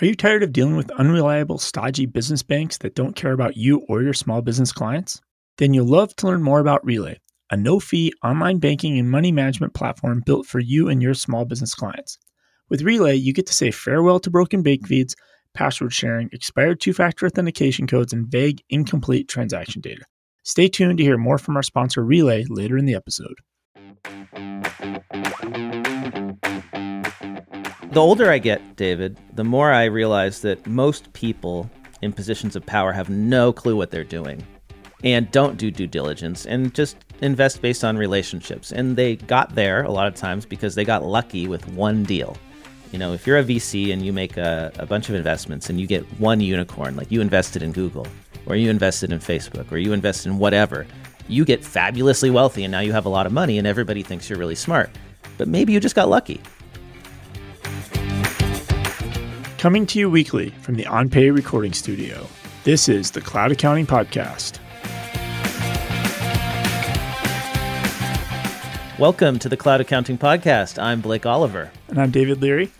Are you tired of dealing with unreliable, stodgy business banks that don't care about you or your small business clients? Then you'll love to learn more about Relay, a no fee online banking and money management platform built for you and your small business clients. With Relay, you get to say farewell to broken bank feeds, password sharing, expired two factor authentication codes, and vague, incomplete transaction data. Stay tuned to hear more from our sponsor, Relay, later in the episode. The older I get, David, the more I realize that most people in positions of power have no clue what they're doing and don't do due diligence and just invest based on relationships. And they got there a lot of times because they got lucky with one deal. You know, if you're a VC and you make a, a bunch of investments and you get one unicorn, like you invested in Google, or you invested in Facebook, or you invested in whatever, you get fabulously wealthy and now you have a lot of money and everybody thinks you're really smart. But maybe you just got lucky. Coming to you weekly from the OnPay recording studio, this is the Cloud Accounting Podcast. Welcome to the Cloud Accounting Podcast. I'm Blake Oliver. And I'm David Leary.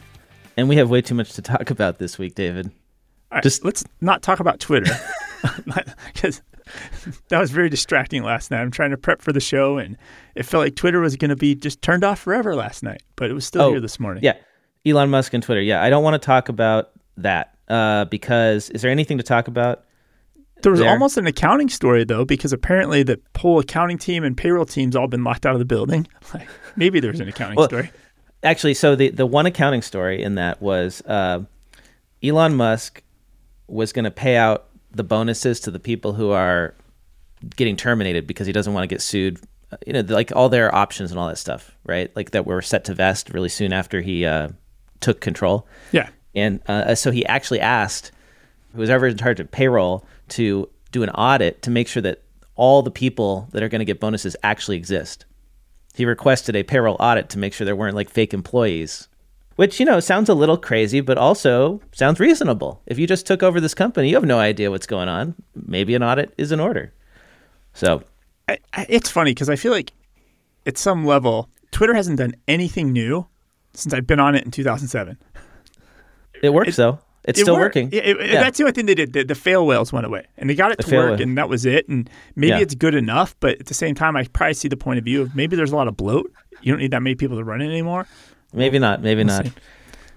And we have way too much to talk about this week, David. Just let's not talk about Twitter because that was very distracting last night. I'm trying to prep for the show, and it felt like Twitter was going to be just turned off forever last night, but it was still oh, here this morning. Yeah, Elon Musk and Twitter. Yeah, I don't want to talk about that uh, because is there anything to talk about? There was there? almost an accounting story though, because apparently the whole accounting team and payroll team's all been locked out of the building. Like maybe there's an accounting well, story. Actually, so the the one accounting story in that was uh, Elon Musk was going to pay out the bonuses to the people who are getting terminated because he doesn't want to get sued. You know, like all their options and all that stuff, right? Like that were set to vest really soon after he uh, took control. Yeah. And uh, so he actually asked whoever in charge of payroll to do an audit to make sure that all the people that are going to get bonuses actually exist. He requested a payroll audit to make sure there weren't like fake employees, which, you know, sounds a little crazy, but also sounds reasonable. If you just took over this company, you have no idea what's going on. Maybe an audit is in order. So I, I, it's funny because I feel like at some level, Twitter hasn't done anything new since I've been on it in 2007. It works it, though. It's it still worked. working. Yeah, it, yeah, That's the only thing they did. The, the, fail whales went away, and they got it the to work, whale. and that was it. And maybe Yeah. it's good enough, but at the same time, I probably see the point of view of maybe there's a lot of bloat. You don't need that many people to run it anymore. Maybe not. Maybe We'll not. see.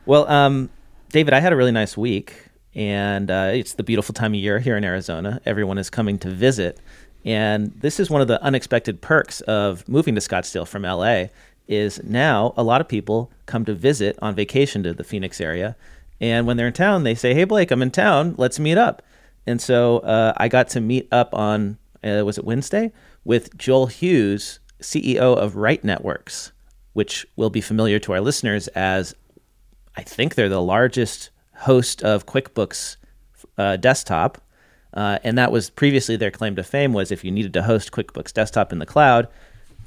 Well, um, David, I had a really nice week, and uh, it's the beautiful time of year here in Arizona. Everyone is coming to visit, and this is one of the unexpected perks of moving to Scottsdale from LA. Is now a lot of people come to visit on vacation to the Phoenix area, and when they're in town, they say, "Hey, Blake, I'm in town. Let's meet up." And so uh, I got to meet up on uh, was it Wednesday with Joel Hughes, CEO of Right Networks, which will be familiar to our listeners as I think they're the largest host of QuickBooks uh, Desktop, uh, and that was previously their claim to fame was if you needed to host QuickBooks Desktop in the cloud,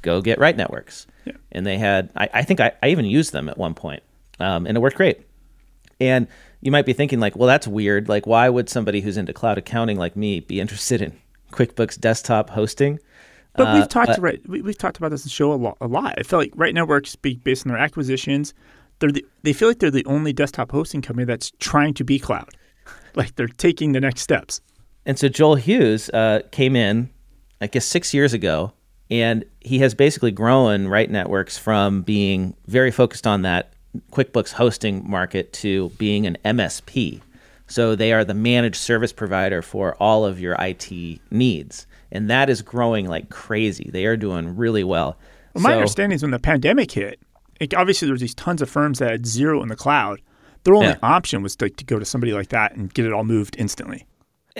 go get Right Networks. Yeah. And they had, I, I think I, I even used them at one point, um, and it worked great. And you might be thinking like, well, that's weird. Like, why would somebody who's into cloud accounting like me be interested in QuickBooks Desktop hosting? But Uh, we've talked but- right. We, we've talked about this in the show a lot. A lot. I feel like Right Networks, based on their acquisitions, they're the, they feel like they're the only desktop hosting company that's trying to be cloud. Like they're taking the next steps. And so Joel Hughes uh, came in, I guess, six years ago, and he has basically grown Right Networks from being very focused on that QuickBooks hosting market to being an MSP. So they are the managed service provider for all of your IT needs. And that is growing like crazy. They are doing really well. Well, my So- understanding is when the pandemic hit, like obviously there was these tons of firms that had zero in the cloud. Their only Yeah. option was to, to go to somebody like that and get it all moved instantly.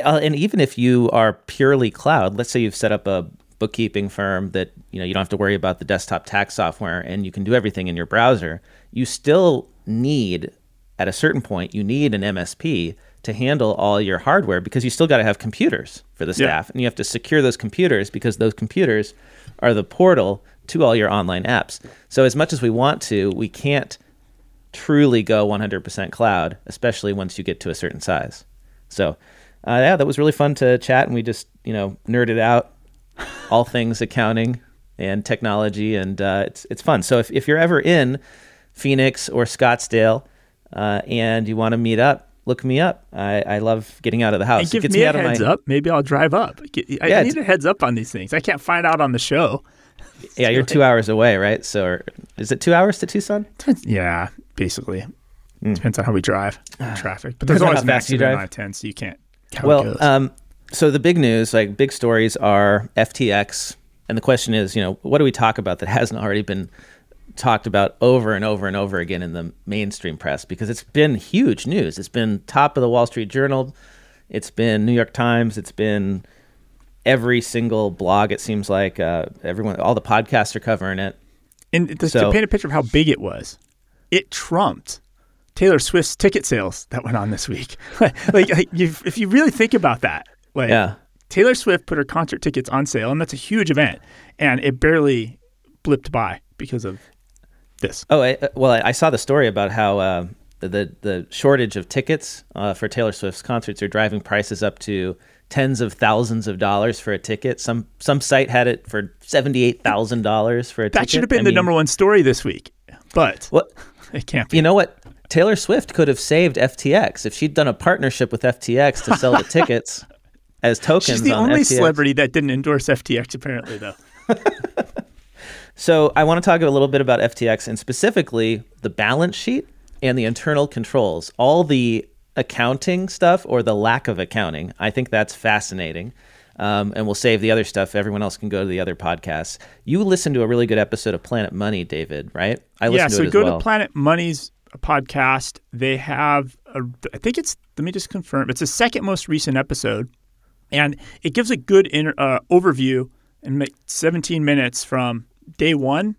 Uh, and even if you are purely cloud, let's say you've set up a bookkeeping firm that you know you don't have to worry about the desktop tax software and you can do everything in your browser, you still need at a certain point you need an MSP to handle all your hardware because you still got to have computers for the Yeah. staff and you have to secure those computers because those computers are the portal to all your online apps. So as much as we want to, we can't truly go 100% cloud, especially once you get to a certain size. So, uh, yeah, that was really fun to chat, and we just you know nerded out all things accounting and technology, and uh, it's it's fun. So if if you're ever in Phoenix or Scottsdale uh, and you want to meet up, look me up. I, I love getting out of the house. And give me, me, a heads my up. Maybe I'll drive up. I, Yeah, need a heads up on these things. I can't find out on the show. yeah. You're two hours away, right? So is it two hours to Tucson? Yeah, basically. Depends on how we drive, traffic. But there's always how an fast you drive. I-10, so you can't. Well, um, so the big news, like big stories, are FTX, and the question is, you know, what do we talk about that hasn't already been talked about over and over and over again in the mainstream press? Because it's been huge news. It's been top of the Wall Street Journal. It's been New York Times. It's been every single blog. It seems like uh, everyone, all the podcasts are covering it. and so- to paint a picture of how big it was, it trumped Taylor Swift's ticket sales that went on this week. like, like you, if you really think about that, like Yeah. Taylor Swift put her concert tickets on sale, and that's a huge event, and it barely blipped by because of this. Oh, I, uh, well, I I saw the story about how uh, the the shortage of tickets uh, for Taylor Swift's concerts are driving prices up to tens of thousands of dollars for a ticket. Some some site had it for seventy eight thousand dollars for a ticket. That should have been I the mean, number one story this week, but What it can't be. you know what? Taylor Swift could have saved FTX if she'd done a partnership with FTX to sell the tickets as tokens. She's the on only FTX. celebrity that didn't endorse FTX, apparently, though. So I want to talk a little bit about FTX and specifically the balance sheet and the internal controls. All the accounting stuff or the lack of accounting. I think that's fascinating. Um, and we'll save the other stuff. Everyone else can go to the other podcasts. You listened to a really good episode of Planet Money, David, right? I yeah, so to go well. to Planet Money's podcast. They have, a, I think it's, let me just confirm, it's the second most recent episode, and it gives a good inter, uh, overview in 17 minutes from day one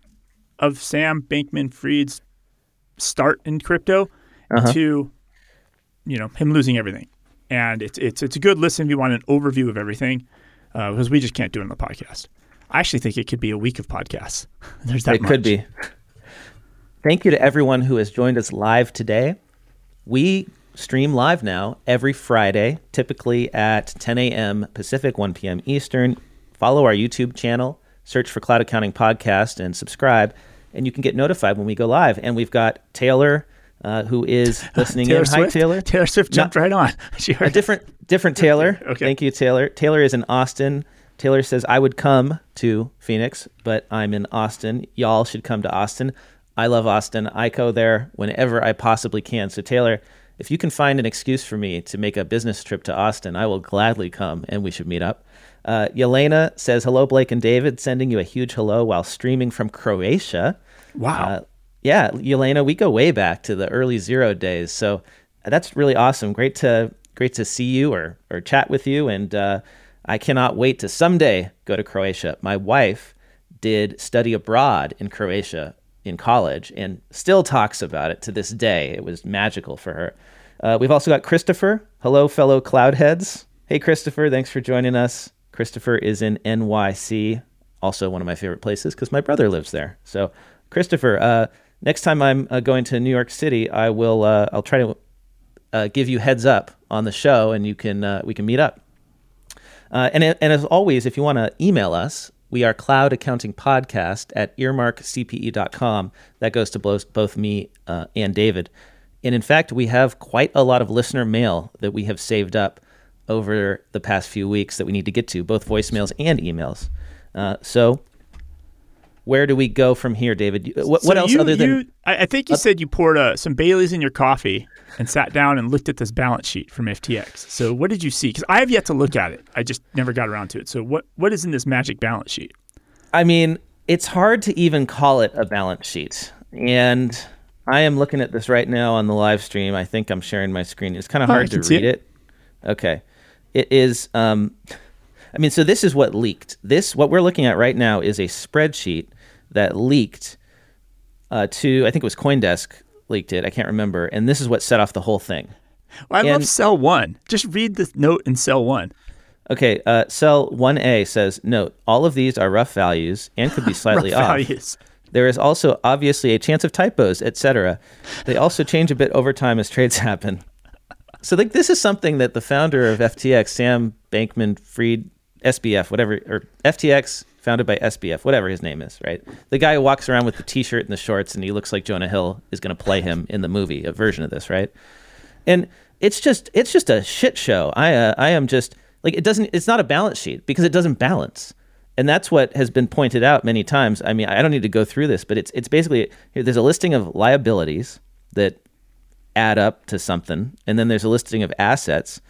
of Sam Bankman Fried's start in crypto Uh-huh. to, you know, him losing everything. And it's, it's, it's a good listen if you want an overview of everything, uh, because we just can't do it on the podcast. I actually think it could be a week of podcasts. There's that it could be. Thank you to everyone who has joined us live today. We stream live now every Friday, typically at 10 a.m. Pacific, 1 p.m. Eastern. Follow our YouTube channel, search for Cloud Accounting Podcast, and subscribe, and you can get notified when we go live. And we've got Taylor, uh, who is listening Taylor in. Swift. Hi, Taylor. Taylor Swift jumped right on. She A different different Taylor. Okay. Thank you, Taylor. Taylor is in Austin. Taylor says I would come to Phoenix, but I'm in Austin. Y'all should come to Austin. I love Austin. I go there whenever I possibly can. So Taylor, if you can find an excuse for me to make a business trip to Austin, I will gladly come and we should meet up. Uh, Yelena says hello, Blake and David, sending you a huge hello while streaming from Croatia. Wow. Uh, yeah, Yelena, we go way back to the early Xero days, so that's really awesome. Great to great to see you or or chat with you, and uh, I cannot wait to someday go to Croatia. My wife did study abroad in Croatia in college, and still talks about it to this day. It was magical for her. Uh, we've also got Christopher. Hello, fellow cloudheads. Hey, Christopher, thanks for joining us. Christopher is in NYC, also one of my favorite places because my brother lives there. So, Christopher, uh, next time I'm uh, going to New York City, I will. Uh, I'll try to uh, give you heads up on the show, and you can uh, we can meet up. Uh, and and as always, if you want to email us, we are Cloud Accounting Podcast at earmarkcpe.com. That goes to both both me and David. And in fact, we have quite a lot of listener mail that we have saved up over the past few weeks that we need to get to, both voicemails and emails. Uh, so, where do we go from here, David? What, So what else you- other than you, I, I think you said you poured uh, some Bailey's in your coffee and sat down and looked at this balance sheet from FTX. So what did you see? Because I have yet to look at it. I just never got around to it. So what what is in this magic balance sheet? I mean, it's hard to even call it a balance sheet. And I am looking at this right now on the live stream. I think I'm sharing my screen. It's kind of Oh, hard to read it. it. Okay. It is um I mean, so this is what leaked. This what we're looking at right now is a spreadsheet that leaked uh, to I think it was CoinDesk leaked it. I can't remember. And this is what set off the whole thing. Well, I love And- cell one. Just read the note in cell one. Okay, uh, cell 1A says, note, all of these are rough values and could be slightly off. values. There is also obviously a chance of typos, etc. They also change a bit over time as trades happen. So like this is something that the founder of FTX, Sam Bankman Fried, SBF, whatever, or FTX, founded by SBF, whatever his name is, right? The guy who walks around with the T-shirt and the shorts, and he looks like Jonah Hill is going to play him in the movie, a version of this, right? And it's just it's just a shit show. I uh, I am just like it doesn't. It's not a balance sheet because it doesn't balance, and that's what has been pointed out many times. I mean, I don't need to go through this, but it's it's basically there's a listing of liabilities that add up to something, and then there's a listing of assets,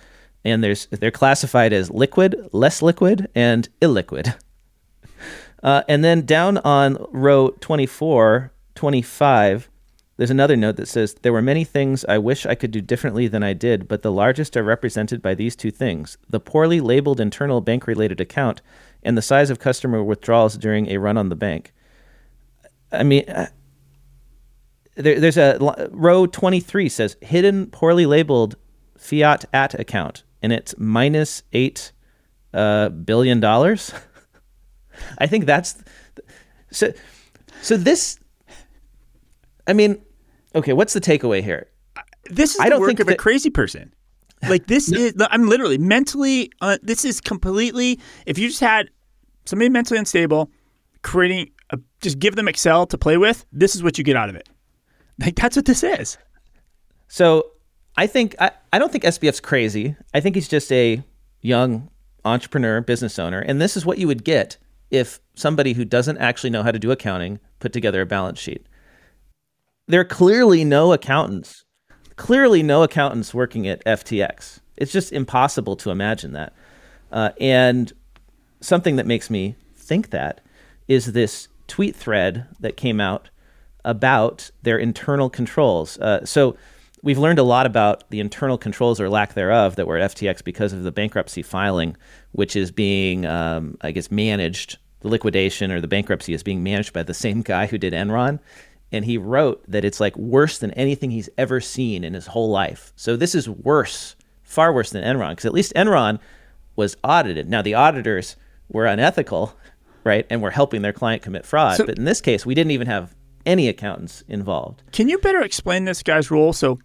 and there's they're classified as liquid, less liquid, and illiquid. Uh, and then down on row 24, 25, there's another note that says, There were many things I wish I could do differently than I did, but the largest are represented by these two things the poorly labeled internal bank related account and the size of customer withdrawals during a run on the bank. I mean, there, there's a row 23 says, Hidden poorly labeled fiat at account, and it's minus eight uh, billion dollars. I think that's so. So this, I mean, okay. What's the takeaway here? This is I the don't work think of a crazy person. Like this is I'm literally mentally. Uh, this is completely. If you just had somebody mentally unstable, creating a, just give them Excel to play with. This is what you get out of it. Like that's what this is. So I think I, I don't think SBF's crazy. I think he's just a young entrepreneur, business owner, and this is what you would get if somebody who doesn't actually know how to do accounting put together a balance sheet. There are clearly no accountants, clearly no accountants working at FTX. It's just impossible to imagine that. Uh, and something that makes me think that is this tweet thread that came out about their internal controls. Uh, so we've learned a lot about the internal controls or lack thereof that were at FTX because of the bankruptcy filing, which is being, um, I guess, managed. The liquidation or the bankruptcy is being managed by the same guy who did Enron. And he wrote that it's like worse than anything he's ever seen in his whole life. So this is worse, far worse than Enron, because at least Enron was audited. Now, the auditors were unethical, right? And were helping their client commit fraud. So- but in this case, we didn't even have any accountants involved. Can you better explain this guy's role? So,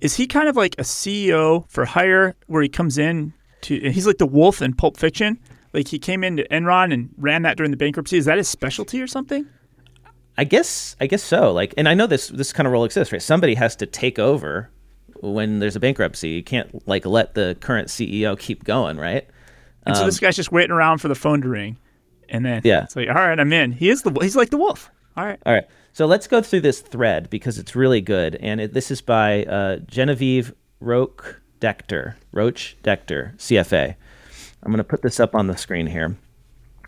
is he kind of like a CEO for hire, where he comes in to? He's like the wolf in Pulp Fiction. Like he came into Enron and ran that during the bankruptcy. Is that his specialty or something? I guess I guess so. Like, and I know this this kind of role exists, right? Somebody has to take over when there's a bankruptcy. You can't like let the current CEO keep going, right? And so this guy's just waiting around for the phone to ring, and then Um, Yeah. it's like, all right, I'm in. He is the he's like the wolf. All right, All right. So let's go through this thread because it's really good, and it, this is by uh, Genevieve Roche Decter, Roche Decter, CFA. I'm going to put this up on the screen here,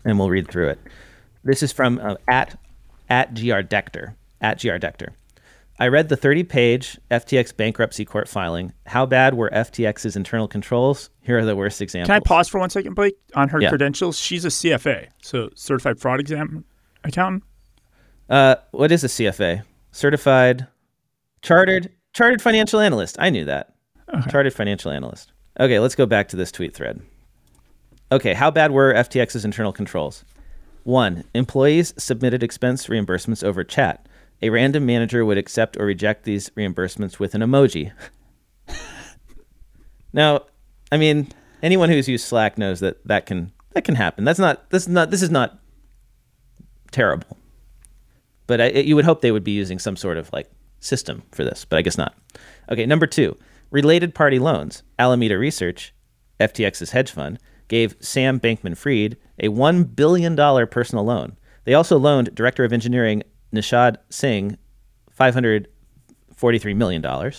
and we'll read through it. This is from uh, at at gr Decter at gr Decter. I read the 30-page FTX bankruptcy court filing. How bad were FTX's internal controls? Here are the worst examples. Can I pause for one second, Blake? On her Yeah. credentials, she's a CFA, so certified fraud exam accountant. Uh, what is a CFA? Certified, chartered, chartered financial analyst. I knew that. Chartered financial analyst. Okay, let's go back to this tweet thread. Okay, how bad were FTX's internal controls? One, employees submitted expense reimbursements over chat. A random manager would accept or reject these reimbursements with an emoji. now, I mean, anyone who's used Slack knows that that can that can happen. That's not this is not this is not terrible but I, you would hope they would be using some sort of like system for this, but I guess not. Okay, number two, related party loans. Alameda Research, FTX's hedge fund, gave Sam Bankman Fried a $1 billion personal loan. They also loaned Director of Engineering Nishad Singh $543 million.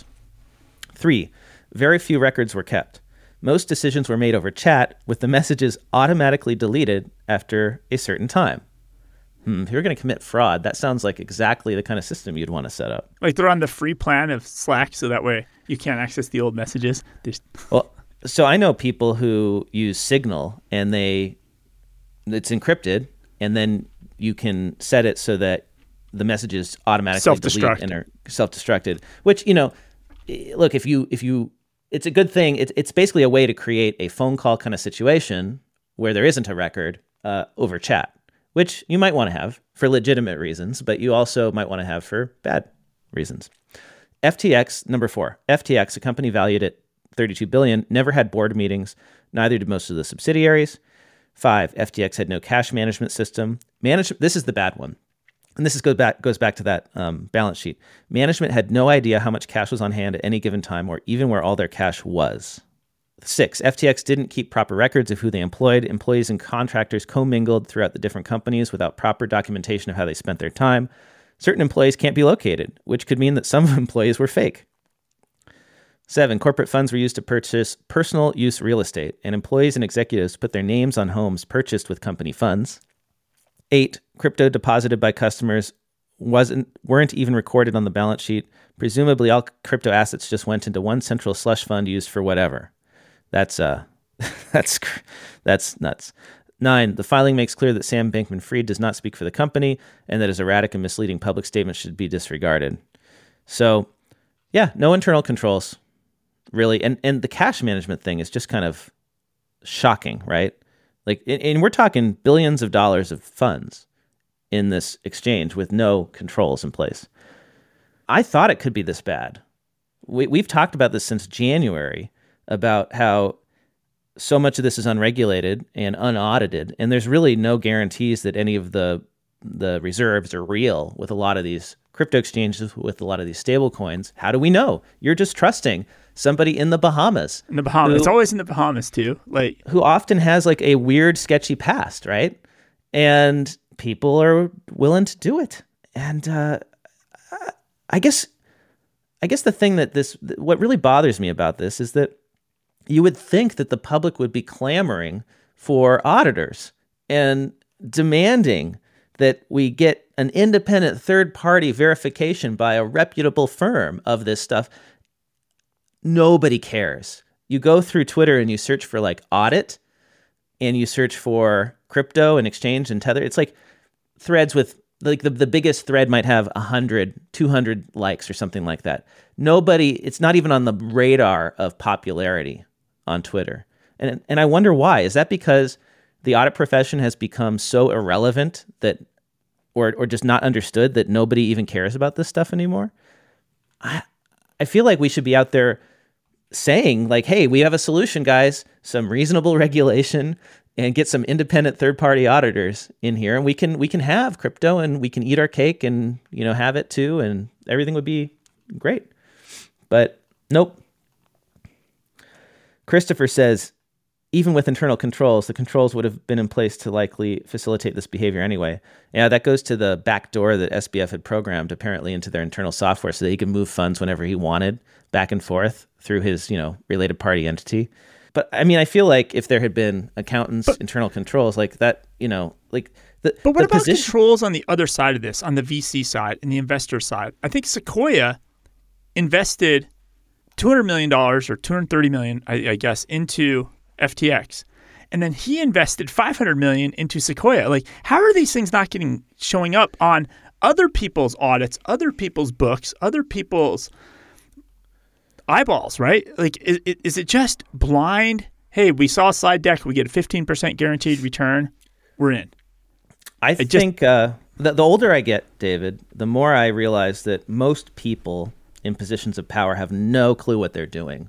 Three, very few records were kept. Most decisions were made over chat, with the messages automatically deleted after a certain time. Hmm, if you're going to commit fraud, that sounds like exactly the kind of system you'd want to set up. Like they're on the free plan of Slack, so that way you can't access the old messages. There's, Well, so I know people who use Signal and they it's encrypted and then you can set it so that the messages automatically Self-destruct. and are self-destructed, which, you know, look, if you if you it's a good thing. It's it's basically a way to create a phone call kind of situation where there isn't a record uh, over chat, which you might want to have for legitimate reasons, but you also might want to have for bad reasons. FTX number four. FTX, a company valued at 32 billion, never had board meetings. Neither did most of the subsidiaries. Five. FTX had no cash management system. Manage. This is the bad one. and this is goes back goes back to that um, balance sheet. Management had no idea how much cash was on hand at any given time, or even where all their cash was. Six, FTX didn't keep proper records of who they employed. Employees and contractors commingled throughout the different companies without proper documentation of how they spent their time. Certain employees can't be located, which could mean that some employees were fake. Seven, corporate funds were used to purchase personal use real estate, and employees and executives put their names on homes purchased with company funds. Eight, crypto deposited by customers wasn't weren't even recorded on the balance sheet. Presumably, all crypto assets just went into one central slush fund used for whatever. That's uh, that's that's nuts. Nine, the filing makes clear that Sam Bankman Fried does not speak for the company and that his erratic and misleading public statements should be disregarded. So, yeah, no internal controls, really. And, and the cash management thing is just kind of shocking, right? Like, and we're talking billions of dollars of funds in this exchange with no controls in place. I thought it could be this bad. We, we've talked about this since January about how so much of this is unregulated and unaudited, and there's really no guarantees that any of the the reserves are real with a lot of these crypto exchanges with a lot of these stable coins. How do we know? You're just trusting somebody in the Bahamas. In the Bahamas. Who, it's always in the Bahamas too. Like who often has like a weird sketchy past, right? And people are willing to do it. And uh, I guess I guess the thing that this what really bothers me about this is that you would think that the public would be clamoring for auditors and demanding that we get an independent third party verification by a reputable firm of this stuff. Nobody cares. You go through Twitter and you search for like audit and you search for crypto and exchange and tether. It's like threads with like the, the biggest thread might have 100 200 likes or something like that nobody it's not even on the radar of popularity on Twitter. And and I wonder why. Is that because the audit profession has become so irrelevant that or or just not understood that nobody even cares about this stuff anymore? I I feel like we should be out there saying like, "Hey, we have a solution, guys. Some reasonable regulation and get some independent third-party auditors in here and we can we can have crypto and we can eat our cake and, you know, have it too and everything would be great." But nope, Christopher says, even with internal controls, the controls would have been in place to likely facilitate this behavior anyway. Yeah, that goes to the back door that SBF had programmed apparently into their internal software so that he could move funds whenever he wanted back and forth through his, you know, related party entity. But I mean, I feel like if there had been accountants, but, internal controls like that, you know, like the, But what the about position- controls on the other side of this, on the VC side and the investor side? I think Sequoia invested $200 million or 230 million, I, I guess, into FTX. And then he invested 500 million into Sequoia. Like, how are these things not getting showing up on other people's audits, other people's books, other people's eyeballs, right? Like, is, is it just blind? Hey, we saw a slide deck. We get a 15% guaranteed return. We're in. I, I think just, uh, the, the older I get, David, the more I realize that most people in positions of power have no clue what they're doing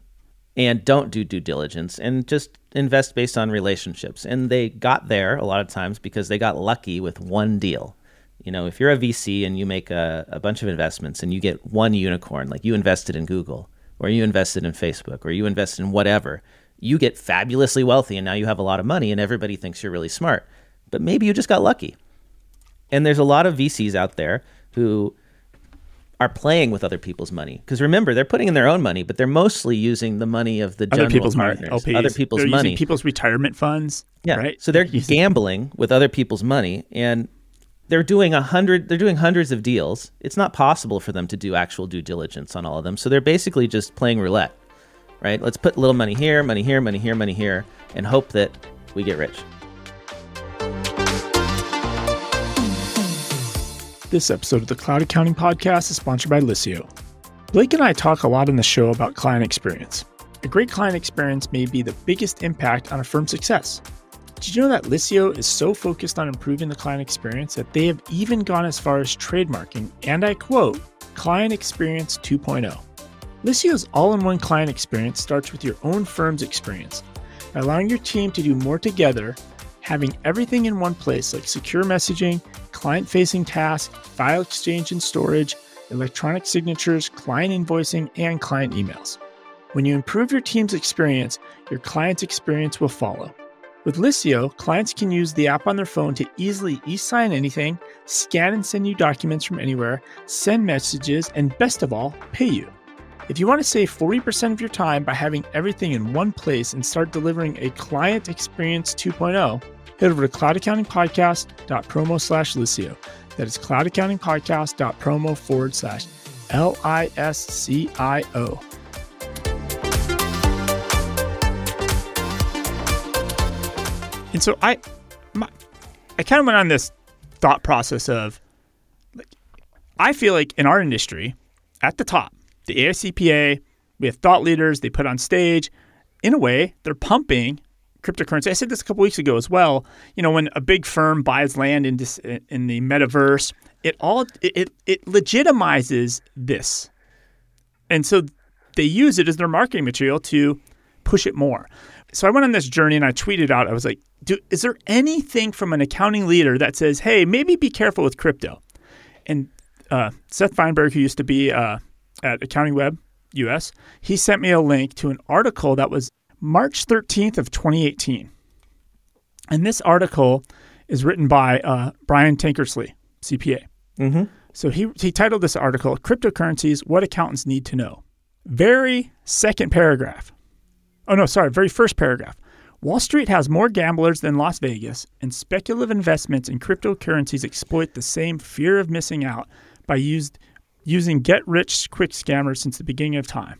and don't do due diligence and just invest based on relationships. And they got there a lot of times because they got lucky with one deal. You know, if you're a VC and you make a, a bunch of investments and you get one unicorn, like you invested in Google or you invested in Facebook or you invested in whatever, you get fabulously wealthy and now you have a lot of money and everybody thinks you're really smart. But maybe you just got lucky. And there's a lot of VCs out there who are playing with other people's money. Because remember, they're putting in their own money, but they're mostly using the money of the other general people's partners, money, LPs. other people's they're money, people's retirement funds. Yeah, right. So they're gambling with other people's money, and they're doing a hundred. They're doing hundreds of deals. It's not possible for them to do actual due diligence on all of them. So they're basically just playing roulette, right? Let's put a little money here, money here, money here, money here, and hope that we get rich. This episode of the Cloud Accounting Podcast is sponsored by Liscio. Blake and I talk a lot on the show about client experience. A great client experience may be the biggest impact on a firm's success. Did you know that Liscio is so focused on improving the client experience that they have even gone as far as trademarking, and I quote, Client Experience 2.0. Liscio's all in one client experience starts with your own firm's experience. By allowing your team to do more together Having everything in one place, like secure messaging, client facing tasks, file exchange and storage, electronic signatures, client invoicing, and client emails. When you improve your team's experience, your client's experience will follow. With Liscio, clients can use the app on their phone to easily e sign anything, scan and send you documents from anywhere, send messages, and best of all, pay you. If you want to save 40% of your time by having everything in one place and start delivering a client experience 2.0, head over to cloudaccountingpodcast.promo slash Liscio. That is cloudaccountingpodcast.promo forward slash L I S C I O. And so I, my, I kind of went on this thought process of, like, I feel like in our industry, at the top, the AICPA, we have thought leaders. They put on stage. In a way, they're pumping cryptocurrency. I said this a couple weeks ago as well. You know, when a big firm buys land in in the metaverse, it all it it legitimizes this, and so they use it as their marketing material to push it more. So I went on this journey and I tweeted out. I was like, do, "Is there anything from an accounting leader that says, hey, maybe be careful with crypto?" And uh, Seth Fineberg, who used to be uh, at Accounting Web US, he sent me a link to an article that was March 13th of 2018. And this article is written by uh, Brian Tankersley, CPA. Mm-hmm. So he, he titled this article, Cryptocurrencies, What Accountants Need to Know. Very second paragraph. Oh, no, sorry, very first paragraph. Wall Street has more gamblers than Las Vegas, and speculative investments in cryptocurrencies exploit the same fear of missing out by used, using get rich quick scammers since the beginning of time.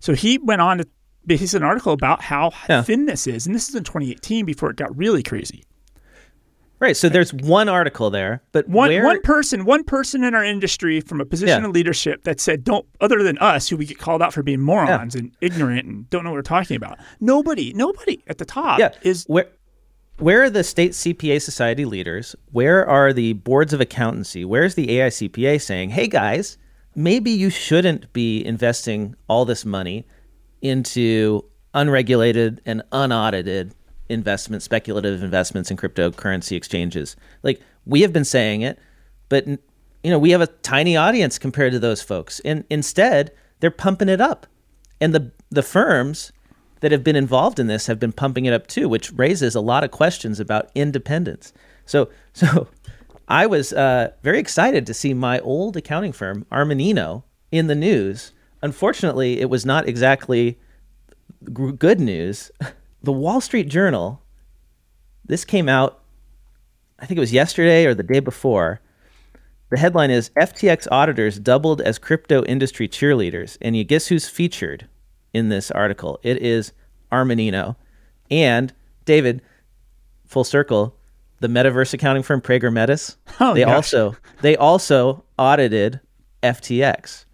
So he went on to he's an article about how yeah. thin this is, and this is in 2018 before it got really crazy. Right. So there's one article there, but one where... one person, one person in our industry from a position yeah. of leadership that said, "Don't." Other than us, who we get called out for being morons yeah. and ignorant and don't know what we're talking about. Nobody, nobody at the top yeah. is where. Where are the state CPA society leaders? Where are the boards of accountancy? Where's the AICPA saying, "Hey guys, maybe you shouldn't be investing all this money into unregulated and unaudited investments, speculative investments in cryptocurrency exchanges. Like we have been saying it, but you know, we have a tiny audience compared to those folks. And instead, they're pumping it up. And the the firms that have been involved in this have been pumping it up too, which raises a lot of questions about independence. So so I was uh, very excited to see my old accounting firm, Armanino, in the news unfortunately, it was not exactly g- good news. The Wall Street Journal, this came out, I think it was yesterday or the day before. The headline is FTX auditors doubled as crypto industry cheerleaders. And you guess who's featured in this article? It is Armanino. And David, full circle, the metaverse accounting firm Prager Metis. Oh, they gosh. also they also audited FTX.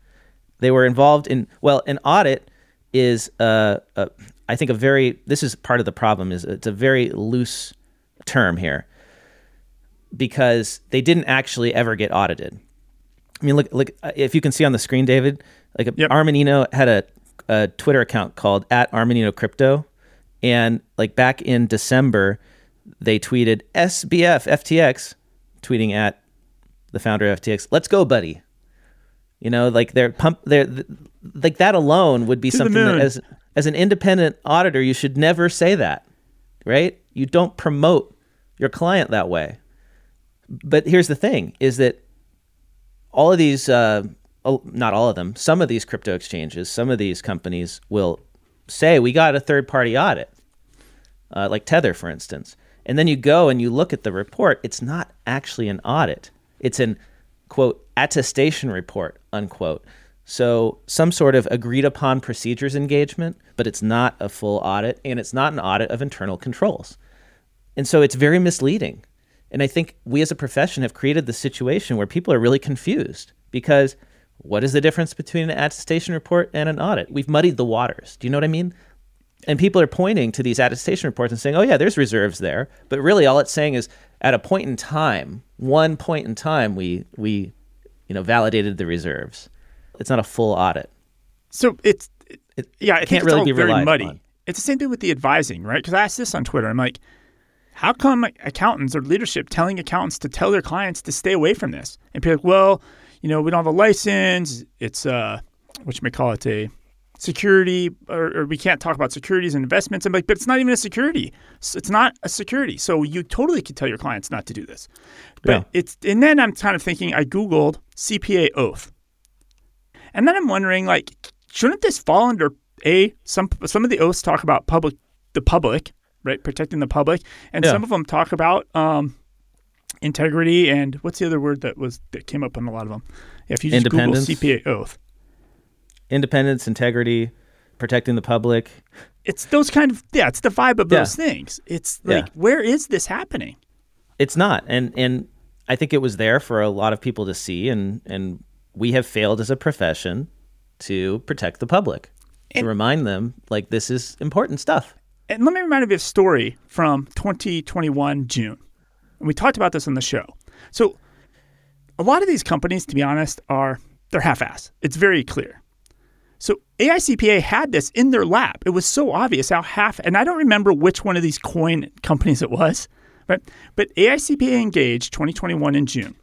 They were involved in well, an audit is uh, a, I think a very this is part of the problem is it's a very loose term here because they didn't actually ever get audited. I mean, look, look if you can see on the screen, David, like yep. Armanino had a, a Twitter account called at Armanino Crypto, and like back in December, they tweeted SBF FTX, tweeting at the founder of FTX, "Let's go, buddy." You know, like they're pump they're like that alone would be to something that as as an independent auditor you should never say that. Right? You don't promote your client that way. But here's the thing is that all of these uh, not all of them, some of these crypto exchanges, some of these companies will say we got a third party audit. Uh, like Tether, for instance. And then you go and you look at the report, it's not actually an audit. It's an quote, attestation report, unquote. So, some sort of agreed upon procedures engagement, but it's not a full audit and it's not an audit of internal controls. And so it's very misleading. And I think we as a profession have created the situation where people are really confused because what is the difference between an attestation report and an audit? We've muddied the waters. Do you know what I mean? And people are pointing to these attestation reports and saying, oh, yeah, there's reserves there. But really, all it's saying is at a point in time, one point in time, we, we you know, validated the reserves. It's not a full audit. So it's, it, yeah, it can't really be very muddy. On. It's the same thing with the advising, right? Because I asked this on Twitter. I'm like, how come accountants or leadership telling accountants to tell their clients to stay away from this? And people are like, well, you know, we don't have a license. It's uh, what you may call it a security, or, or, we can't talk about securities and investments. I'm like, but it's not even a security. It's not a security. So you totally could tell your clients not to do this. But yeah. it's and then I'm kind of thinking. I googled CPA oath, and then I'm wondering, like, shouldn't this fall under a some some of the oaths talk about public the public right protecting the public, and yeah. some of them talk about um, integrity and what's the other word that was that came up on a lot of them. If you just Google CPA oath, independence, integrity, protecting the public. It's those kind of yeah. It's the vibe of yeah. those things. It's like yeah. where is this happening? It's not, and and I think it was there for a lot of people to see, and and we have failed as a profession to protect the public, and, to remind them like this is important stuff. And let me remind you of a story from 2021 June. And we talked about this on the show. So a lot of these companies, to be honest, are they're half-ass. It's very clear. AICPA had this in their lap. It was so obvious how half, and I don't remember which one of these coin companies it was, right? But AICPA engaged 2021 in June.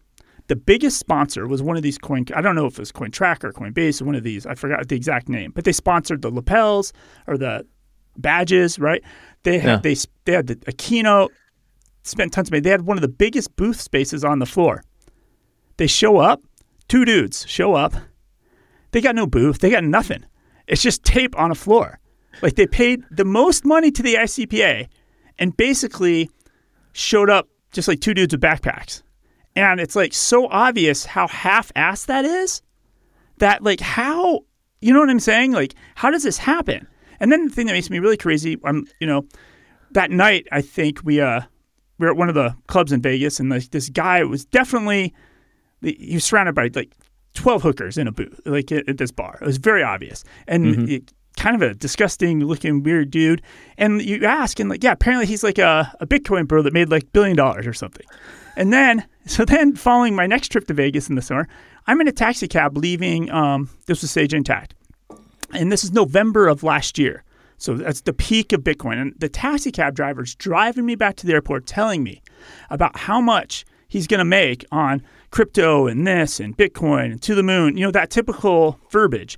The biggest sponsor was one of these coin. I don't know if it was CoinTracker or Coinbase or one of these. I forgot the exact name, but they sponsored the lapels or the badges, right? They had yeah. they they had the, a keynote, spent tons of money. They had one of the biggest booth spaces on the floor. They show up, two dudes show up they got no booth. They got nothing. It's just tape on a floor. Like they paid the most money to the AICPA and basically showed up just like two dudes with backpacks. And it's like so obvious how half-assed that is that like how you know what I'm saying? Like how does this happen? And then the thing that makes me really crazy, I'm you know, that night I think we uh we were at one of the clubs in Vegas and like this guy was definitely he was surrounded by like 12 hookers in a booth, like at, at this bar. It was very obvious. And mm-hmm. it, kind of a disgusting looking weird dude. And you ask, and like, yeah, apparently he's like a, a Bitcoin bro that made like billion dollars or something. And then, so then following my next trip to Vegas in the summer, I'm in a taxi cab leaving, um, this was Sage Intacct. And this is November of last year. So that's the peak of Bitcoin. And the taxi cab driver's driving me back to the airport telling me about how much he's going to make on crypto and this and Bitcoin and to the moon, you know, that typical verbiage.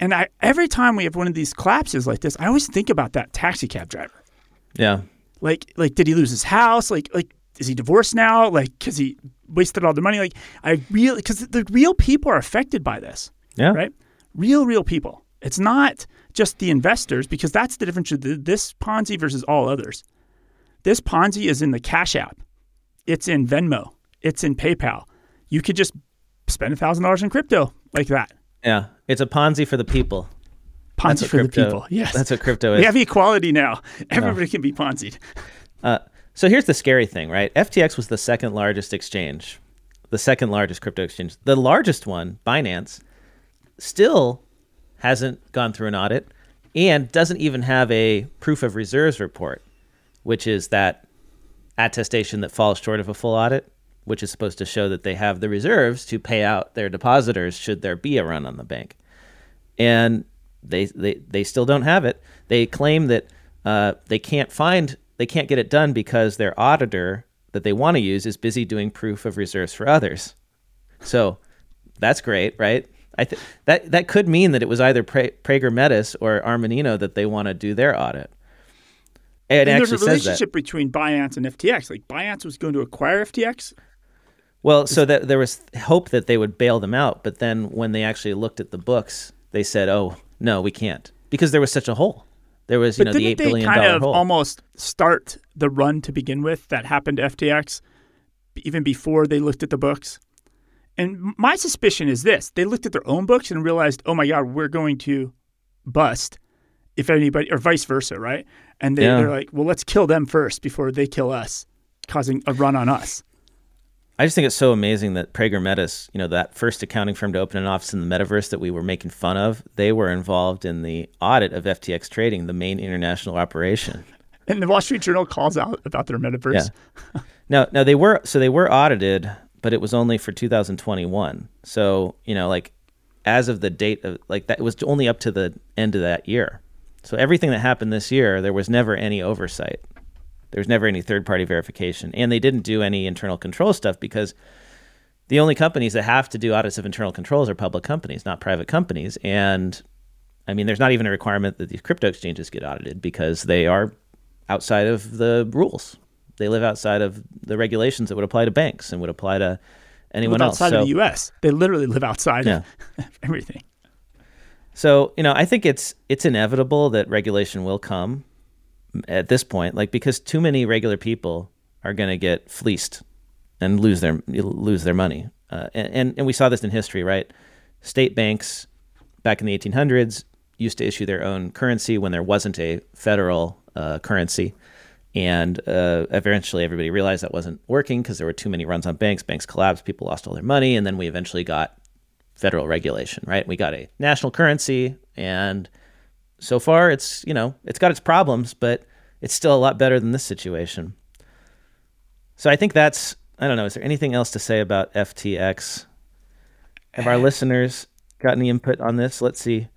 And I every time we have one of these collapses like this, I always think about that taxi cab driver. Yeah. Like like did he lose his house? Like like is he divorced now? Like cuz he wasted all the money? Like I really cuz the real people are affected by this. Yeah. Right? Real real people. It's not just the investors because that's the difference with this Ponzi versus all others. This Ponzi is in the Cash App. It's in Venmo. It's in PayPal you could just spend a thousand dollars in crypto like that. Yeah, it's a Ponzi for the people. Ponzi for crypto, the people. Yes, that's what crypto is. We have equality now. Everybody no. can be Ponzied. Uh, so here's the scary thing, right? FTX was the second largest exchange, the second largest crypto exchange. The largest one, Binance, still hasn't gone through an audit and doesn't even have a proof of reserves report, which is that attestation that falls short of a full audit which is supposed to show that they have the reserves to pay out their depositors should there be a run on the bank. And they they, they still don't have it. They claim that uh, they can't find they can't get it done because their auditor that they want to use is busy doing proof of reserves for others. So that's great, right? I th- that that could mean that it was either pra- Prager Metis or Armanino that they want to do their audit. It and there's a relationship between Binance and FTX. Like Binance was going to acquire FTX, well, so that there was hope that they would bail them out, but then when they actually looked at the books, they said, "Oh, no, we can't," because there was such a hole. There was, you but know, the eight billion dollar kind of hole. Almost start the run to begin with that happened to FTX, even before they looked at the books. And my suspicion is this: they looked at their own books and realized, "Oh my God, we're going to bust." If anybody, or vice versa, right? And they, yeah. they're like, "Well, let's kill them first before they kill us, causing a run on us." I just think it's so amazing that Prager Metis, you know, that first accounting firm to open an office in the metaverse that we were making fun of, they were involved in the audit of FTX trading, the main international operation. And the Wall Street Journal calls out about their metaverse. Yeah. now, now they were so they were audited, but it was only for 2021. So you know, like as of the date of like that, it was only up to the end of that year. So everything that happened this year, there was never any oversight. There was never any third party verification. And they didn't do any internal control stuff because the only companies that have to do audits of internal controls are public companies, not private companies. And I mean, there's not even a requirement that these crypto exchanges get audited because they are outside of the rules. They live outside of the regulations that would apply to banks and would apply to anyone live else. outside So- of the U.S. They literally live outside Yeah. of everything. So, you know, I think it's it's inevitable that regulation will come at this point, like because too many regular people are going to get fleeced and lose their lose their money. Uh, and, and we saw this in history, right? State banks back in the 1800s used to issue their own currency when there wasn't a federal uh, currency. And uh, eventually, everybody realized that wasn't working because there were too many runs on banks. Banks collapsed, people lost all their money, and then we eventually got federal regulation, right? We got a national currency, and so far it's you know it's got its problems, but it's still a lot better than this situation. So I think that's I don't know. Is there anything else to say about FTX? Have our listeners got any input on this? Let's see.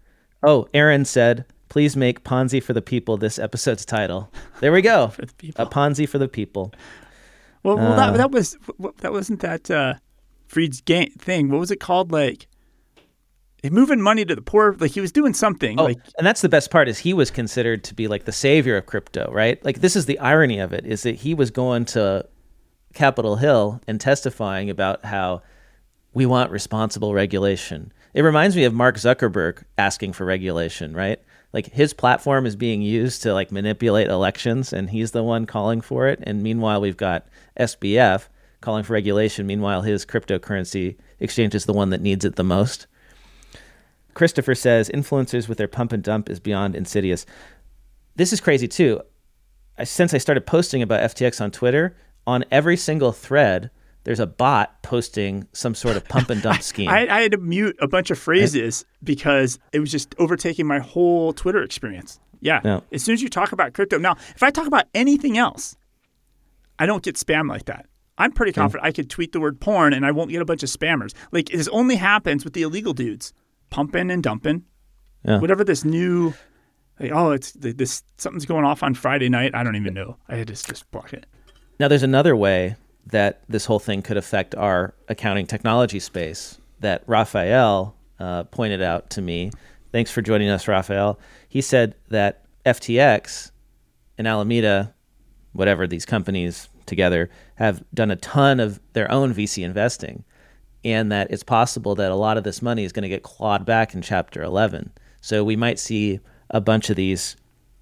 Oh, Aaron said, "Please make Ponzi for the people." This episode's title. There we go. For the people. A Ponzi for the people. Well, well that, Uh, that was that wasn't that uh, Freed's game thing. What was it called? Like moving money to the poor. Like he was doing something. Oh, Like and that's the best part is he was considered to be like the savior of crypto, right? Like this is the irony of it is that he was going to Capitol Hill and testifying about how we want responsible regulation. It reminds me of Mark Zuckerberg asking for regulation, right? Like his platform is being used to like manipulate elections and he's the one calling for it and meanwhile we've got SBF calling for regulation meanwhile his cryptocurrency exchange is the one that needs it the most. Christopher says influencers with their pump and dump is beyond insidious. This is crazy too. I, since I started posting about FTX on Twitter, on every single thread, there's a bot posting some sort of pump and dump scheme. I, I had to mute a bunch of phrases because it was just overtaking my whole Twitter experience. Yeah. Yeah. As soon as you talk about crypto, now if I talk about anything else, I don't get spam like that. I'm pretty confident I could tweet the word porn and I won't get a bunch of spammers. Like this only happens with the illegal dudes pumping and dumping. Yeah. Whatever this new, like, oh, it's this something's going off on Friday night. I don't even know. I had to just block it. Now, there's another way that this whole thing could affect our accounting technology space that Raphael uh, pointed out to me. Thanks for joining us, Raphael. He said that FTX and Alameda, whatever these companies together, have done a ton of their own VC investing, and that it's possible that a lot of this money is going to get clawed back in Chapter 11. So we might see a bunch of these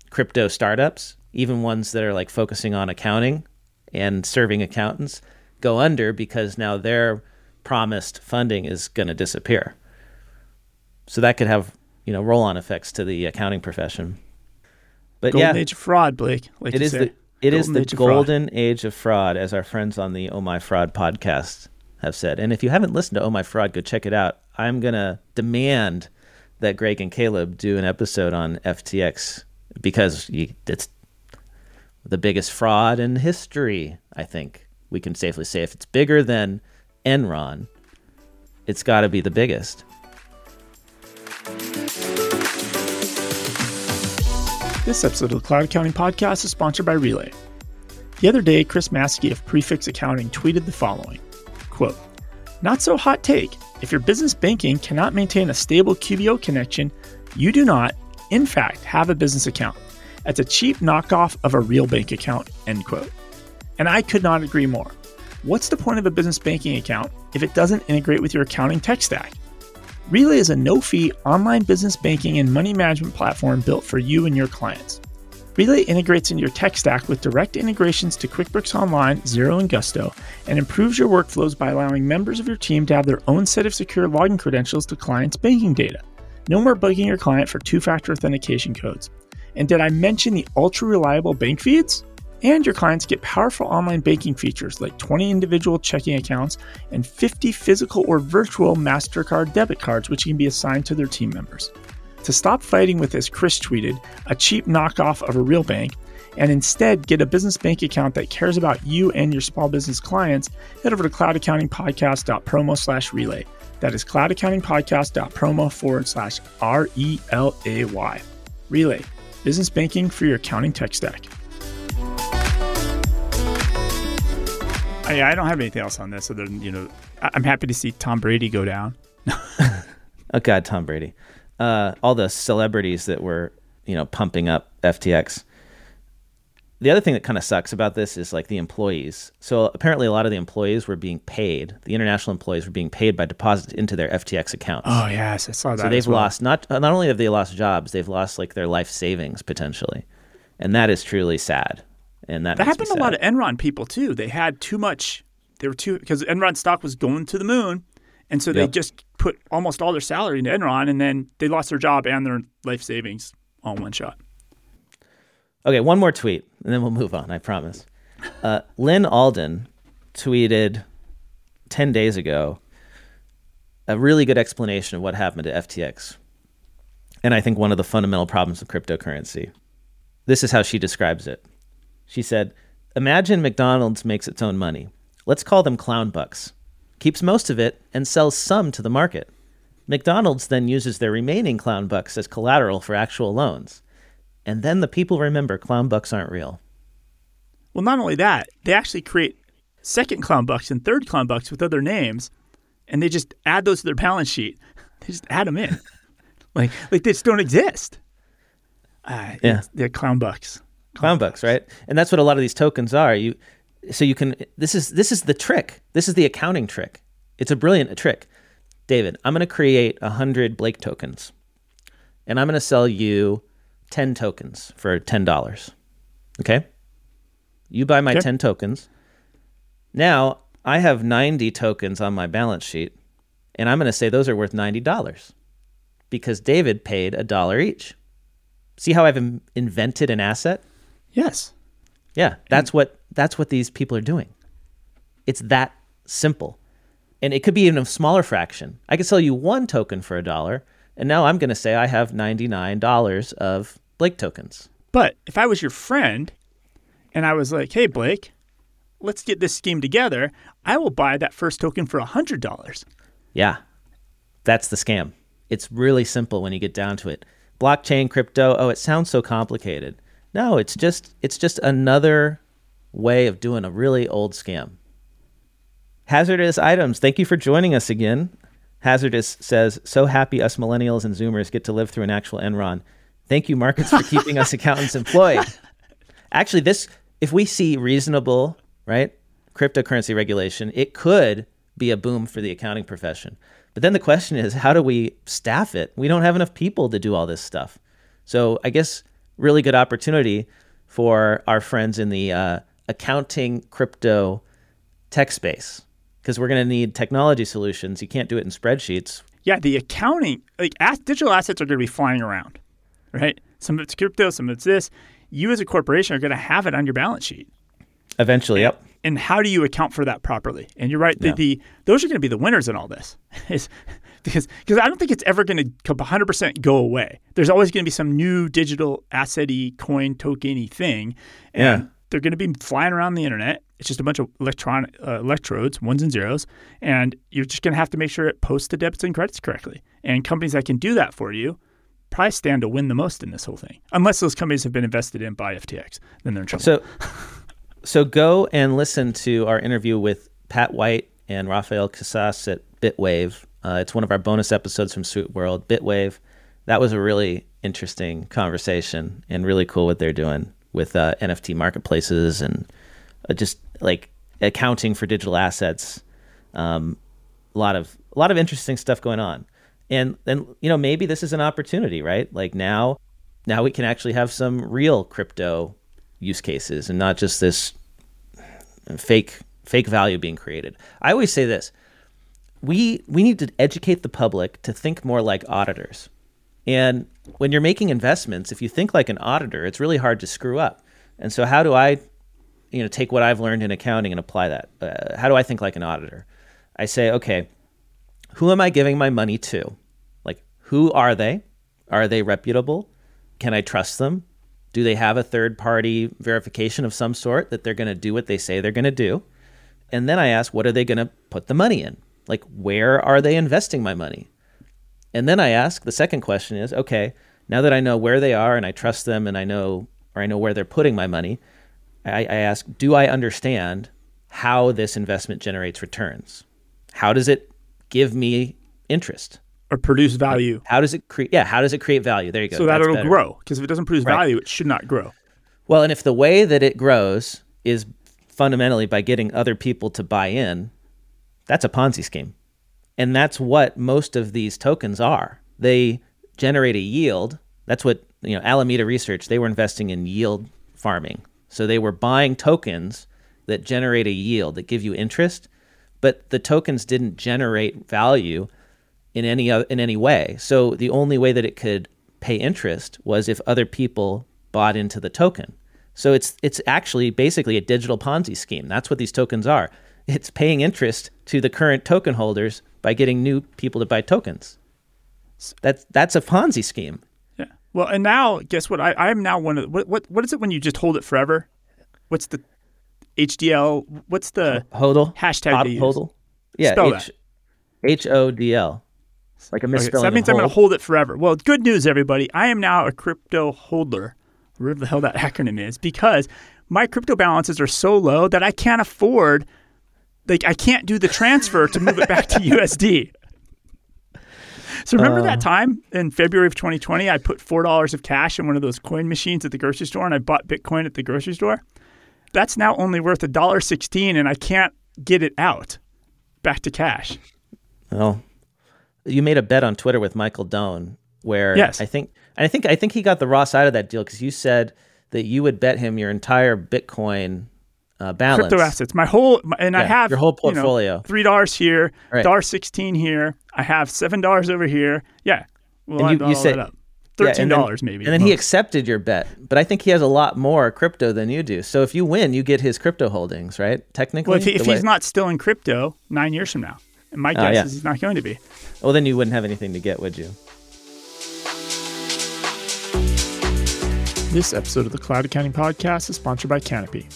crypto startups, even ones that are like focusing on accounting and serving accountants, go under because now their promised funding is going to disappear. So that could have you know roll-on effects to the accounting profession. But Golden yeah, age of fraud, Blake. Like it is say. the it is Golden the age fraud. golden age of fraud, as our friends on the Oh My Fraud podcast have said. And if you haven't listened to Oh My Fraud, go check it out. I'm gonna demand that Greg and Caleb do an episode on FTX because it's the biggest fraud in history. I think we can safely say if it's bigger than Enron, it's got to be the biggest. This episode of the Cloud Accounting Podcast is sponsored by Relay. The other day, Chris Maskey of Prefix Accounting tweeted the following quote, Not so hot take. If your business banking cannot maintain a stable QBO connection, you do not, in fact, have a business account. It's a cheap knockoff of a real bank account, end quote. And I could not agree more. What's the point of a business banking account if it doesn't integrate with your accounting tech stack? Relay is a no fee online business banking and money management platform built for you and your clients. Relay integrates into your tech stack with direct integrations to QuickBooks Online, Xero, and Gusto, and improves your workflows by allowing members of your team to have their own set of secure login credentials to clients' banking data. No more bugging your client for two factor authentication codes. And did I mention the ultra reliable bank feeds? And your clients get powerful online banking features like 20 individual checking accounts and 50 physical or virtual MasterCard debit cards, which can be assigned to their team members. To stop fighting with, as Chris tweeted, a cheap knockoff of a real bank, and instead get a business bank account that cares about you and your small business clients, head over to cloudaccountingpodcast.promo slash relay. That is cloudaccountingpodcast.promo forward slash R E L A Y. Relay, business banking for your accounting tech stack. I, I don't have anything else on this other than you know I- I'm happy to see Tom Brady go down. Oh God, Tom Brady. Uh, all the celebrities that were, you know, pumping up FTX. The other thing that kind of sucks about this is like the employees. So apparently, a lot of the employees were being paid. The international employees were being paid by deposits into their FTX accounts. Oh yes, I saw that. so they've well. lost not not only have they lost jobs, they've lost like their life savings potentially, and that is truly sad. And that That happened to a lot of Enron people too. They had too much. They were too because Enron stock was going to the moon, and so they just put almost all their salary into Enron, and then they lost their job and their life savings all in one shot. Okay, one more tweet, and then we'll move on. I promise. Uh, Lyn Alden tweeted ten days ago a really good explanation of what happened to FTX, and I think one of the fundamental problems of cryptocurrency. This is how she describes it. She said, "Imagine McDonald's makes its own money. Let's call them clown bucks. Keeps most of it and sells some to the market. McDonald's then uses their remaining clown bucks as collateral for actual loans." And then the people remember clown bucks aren't real. Well, not only that, they actually create second clown bucks and third clown bucks with other names, and they just add those to their balance sheet. They just add them in, like like they just don't exist. Uh, Yeah. they're clown bucks. Clown bucks, right? And that's what a lot of these tokens are. You so you can this is this is the trick. This is the accounting trick. It's a brilliant trick. David, I'm going to create 100 Blake tokens. And I'm going to sell you 10 tokens for $10. Okay? You buy my Okay. 10 tokens. Now, I have 90 tokens on my balance sheet, and I'm going to say those are worth $90 because David paid a dollar each. See how I've in- invented an asset? Yes. Yeah, that's what that's what these people are doing. It's that simple. And it could be even a smaller fraction. I could sell you one token for a dollar, and now I'm going to say I have $99 of Blake tokens. But if I was your friend and I was like, hey, Blake, let's get this scheme together, I will buy that first token for $100. Yeah. That's the scam. It's really simple when you get down to it. Blockchain, crypto, oh, it sounds so complicated. No, it's just it's just another way of doing a really old scam. Hazardous items. Thank you for joining us again. Hazardous says, "So happy us millennials and Zoomers get to live through an actual Enron. Thank you, markets, for keeping us accountants employed." Actually, this if we see reasonable, right, cryptocurrency regulation, it could be a boom for the accounting profession. But then the question is, how do we staff it? We don't have enough people to do all this stuff. So I guess really good opportunity for our friends in the uh, accounting crypto tech space because we're going to need technology solutions. You can't do it in spreadsheets. Yeah, the accounting, like digital assets are going to be flying around, right? Some of it's crypto, some of it's this. You as a corporation are going to have it on your balance sheet. Eventually, yep. And how do you account for that properly? And you're right, the, Yeah. the those are going to be the winners in all this. Is- because because I don't think it's ever going to 100% go away. There's always going to be some new digital asset-y, coin token-y thing. And Yeah. They're going to be flying around the internet. It's just a bunch of electron uh, electrodes, ones and zeros, and you're just going to have to make sure it posts the debits and credits correctly. And companies that can do that for you probably stand to win the most in this whole thing, unless those companies have been invested in by FTX. Then they're in trouble. So, so go and listen to our interview with Pat White and Rafael Casas at Bitwave. Uh, it's one of our bonus episodes from SuiteWorld. Bitwave. That was a really interesting conversation and really cool what they're doing with uh, NFT marketplaces and uh, just like accounting for digital assets. Um, a lot of a lot of interesting stuff going on, and then you know maybe this is an opportunity, right? Like now, now we can actually have some real crypto use cases and not just this fake fake value being created. I always say this: we we need to educate the public to think more like auditors. And when you're making investments, if you think like an auditor, it's really hard to screw up. And so, how do I, you know, take what I've learned in accounting and apply that? Uh, how do I think like an auditor? I say, okay, who am I giving my money to? Like, who are they? Are they reputable? Can I trust them? Do they have a third party verification of some sort that they're going to do what they say they're going to do? And then I ask, what are they going to put the money in? Like, where are they investing my money? And then I ask, the second question is, okay, now that I know where they are and I trust them and I know, or I know where they're putting my money, I, I ask, do I understand how this investment generates returns. How does it give me interest? Or produce value. How does it create? Yeah, how does it create value? There you go. So that That's it'll better. grow. Because if it doesn't produce Right. value, it should not grow. Well, and if the way that it grows is fundamentally by getting other people to buy in, that's a Ponzi scheme. And that's what most of these tokens are. They generate a yield. That's what, you know, Alameda Research, they were investing in yield farming. So they were buying tokens that generate a yield that give you interest, but the tokens didn't generate value in any in any way. So the only way that it could pay interest was if other people bought into the token. So it's it's actually basically a digital Ponzi scheme. That's what these tokens are. It's paying interest to the current token holders by getting new people to buy tokens. That's that's a Ponzi scheme. Yeah. Well, and now guess what? I, I am now one of what what what is it when you just hold it forever? What's the HDL? What's the Hodl Hashtag use. hodl. Yeah, Spell H H O D L. Like a Okay, misspelling. so that means I'm going to hold it forever. Well, good news, everybody. I am now a crypto holder, whatever the hell that acronym is, because my crypto balances are so low that I can't afford, like, I can't do the transfer to move it back to USD. So remember Uh. that time in February of 2020, I put four dollars of cash in one of those coin machines at the grocery store, and I bought Bitcoin at the grocery store. That's now only worth a dollar sixteen, and I can't get it out back to cash. Oh, you made a bet on Twitter with Michael Doan, where Yes. I think I think I think he got the raw side of that deal because you said that you would bet him your entire Bitcoin uh, balance. crypto assets. My whole my, and I have your whole you know, portfolio. Three dollars here, Right. dollar sixteen here. I have seven dollars over here. Yeah, well, And you- you said- that up. Yeah, Thirteen dollars maybe. And then he accepted your bet, but I think he has a lot more crypto than you do. So if you win, you get his crypto holdings, right? Technically, well, if, he, if he's not still in crypto nine years from now, and my guess yeah. is he's not going to be. well, then you wouldn't have anything to get, would you? This episode of the Cloud Accounting Podcast is sponsored by Canopy.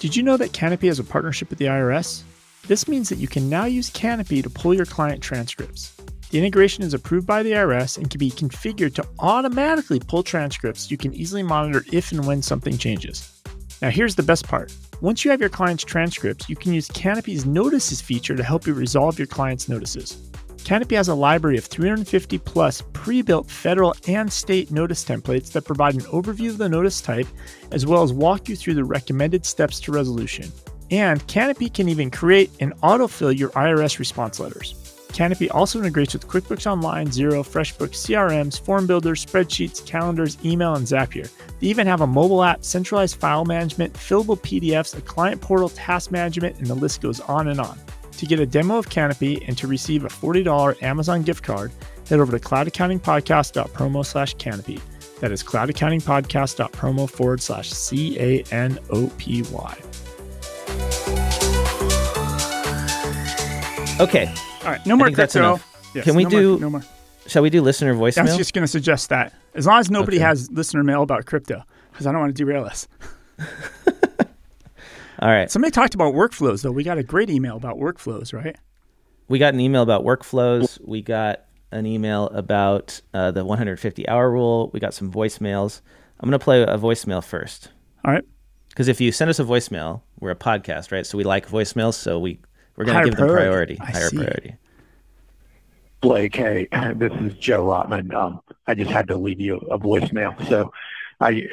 Did you know that Canopy has a partnership with the IRS? This means that you can now use Canopy to pull your client transcripts. The integration is approved by the IRS and can be configured to automatically pull transcripts you can easily monitor if and when something changes. Now, here's the best part. Once you have your client's transcripts, you can use Canopy's Notices feature to help you resolve your client's notices. Canopy has a library of 350 plus pre built federal and state notice templates that provide an overview of the notice type as well as walk you through the recommended steps to resolution. And Canopy can even create and autofill your IRS response letters. Canopy also integrates with QuickBooks Online, Xero, FreshBooks, CRMs, form builders, spreadsheets, calendars, email, and Zapier. They even have a mobile app, centralized file management, fillable PDFs, a client portal, task management, and the list goes on and on. To get a demo of Canopy and to receive a $40 Amazon gift card, head over to cloudaccountingpodcast.promo slash canopy. That is cloudaccountingpodcast.promo forward slash C A N O P Y. Okay, All right, no more think that's crypto. enough. Yes, Can we no more- do no more? shall we do listener voicemail? I voicemail? was just going to suggest that. As long as nobody Okay. has listener mail about crypto, because I don't want to derail us. All right, Somebody talked about workflows, though. We got a great email about workflows, right? we got an email about workflows. We got an email about uh, the 150 hour rule. We got some voicemails. I'm going to play a voicemail first. All right. Because if you send us a voicemail, we're a podcast, right? So we like voicemails, so we we're going to give them priority. priority, I higher see. priority. Blake, hey, this is Joe Rotman. Um, I just had to leave you a voicemail. So I,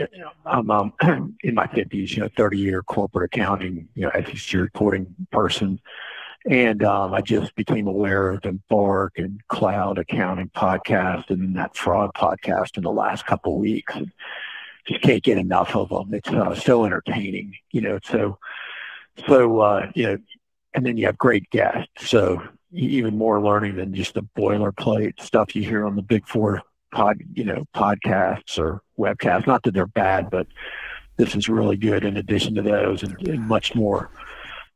I'm um, in my 50s, you know, 30 year corporate accounting, you know, SEC reporting person. And um, I just became aware of the Bark and Cloud Accounting podcast and that fraud podcast in the last couple of weeks. And just can't get enough of them. It's uh, so entertaining, you know. So, so uh, you know, and then you have great guests. So even more learning than just the boilerplate stuff you hear on the big four pod, you know, podcasts or webcasts. Not that they're bad, but this is really good in addition to those and, and much more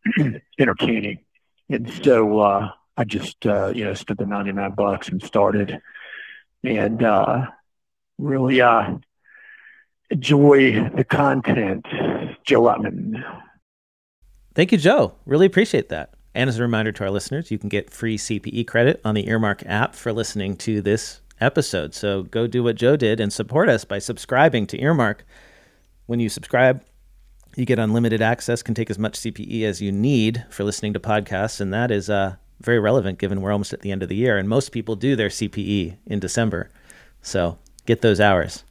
entertaining. And so uh, I just uh, you know spent the ninety nine bucks and started, and uh, really uh, enjoy the content. Joe Lutman. Thank you, Joe. Really appreciate that. And as a reminder to our listeners, you can get free CPE credit on the Earmark app for listening to this episode. So go do what Joe did and support us by subscribing to Earmark. When you subscribe, You get unlimited access, can take as much CPE as you need for listening to podcasts, and that is uh, very relevant given we're almost at the end of the year, and most people do their CPE in December. So get those hours.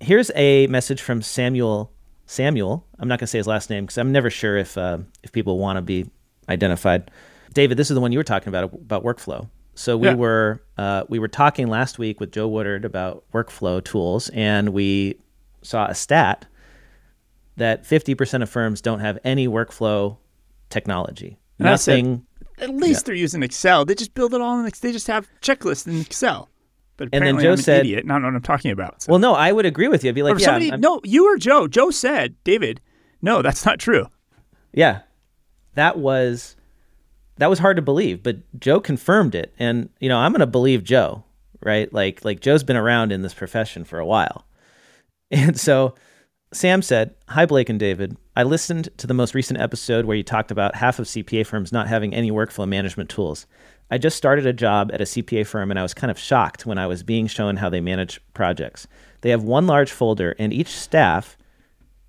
Here's a message from Samuel. Samuel, I'm not going to say his last name because I'm never sure if uh, if people want to be identified. David, this is the one you were talking about about workflow. So we Yeah. were uh, we were talking last week with Joe Woodard about workflow tools, and we saw a stat that 50% of firms don't have any workflow technology. And Nothing. At least they're using Excel. They just build it all in. They just have checklists in Excel. But And then Joe I'm an said- idiot. Not what I'm talking about. So. Well, no, I would agree with you. I'd be like, or yeah, somebody, I'm- no, you or Joe. Joe said, David, no, that's not true. Yeah. That was that was hard to believe, but Joe confirmed it. And you know, I'm going to believe Joe, right? Like like Joe's been around in this profession for a while. And so Sam said, "Hi Blake and David. I listened to the most recent episode where you talked about half of CPA firms not having any workflow management tools. I just started a job at a CPA firm and I was kind of shocked when I was being shown how they manage projects. They have one large folder and each staff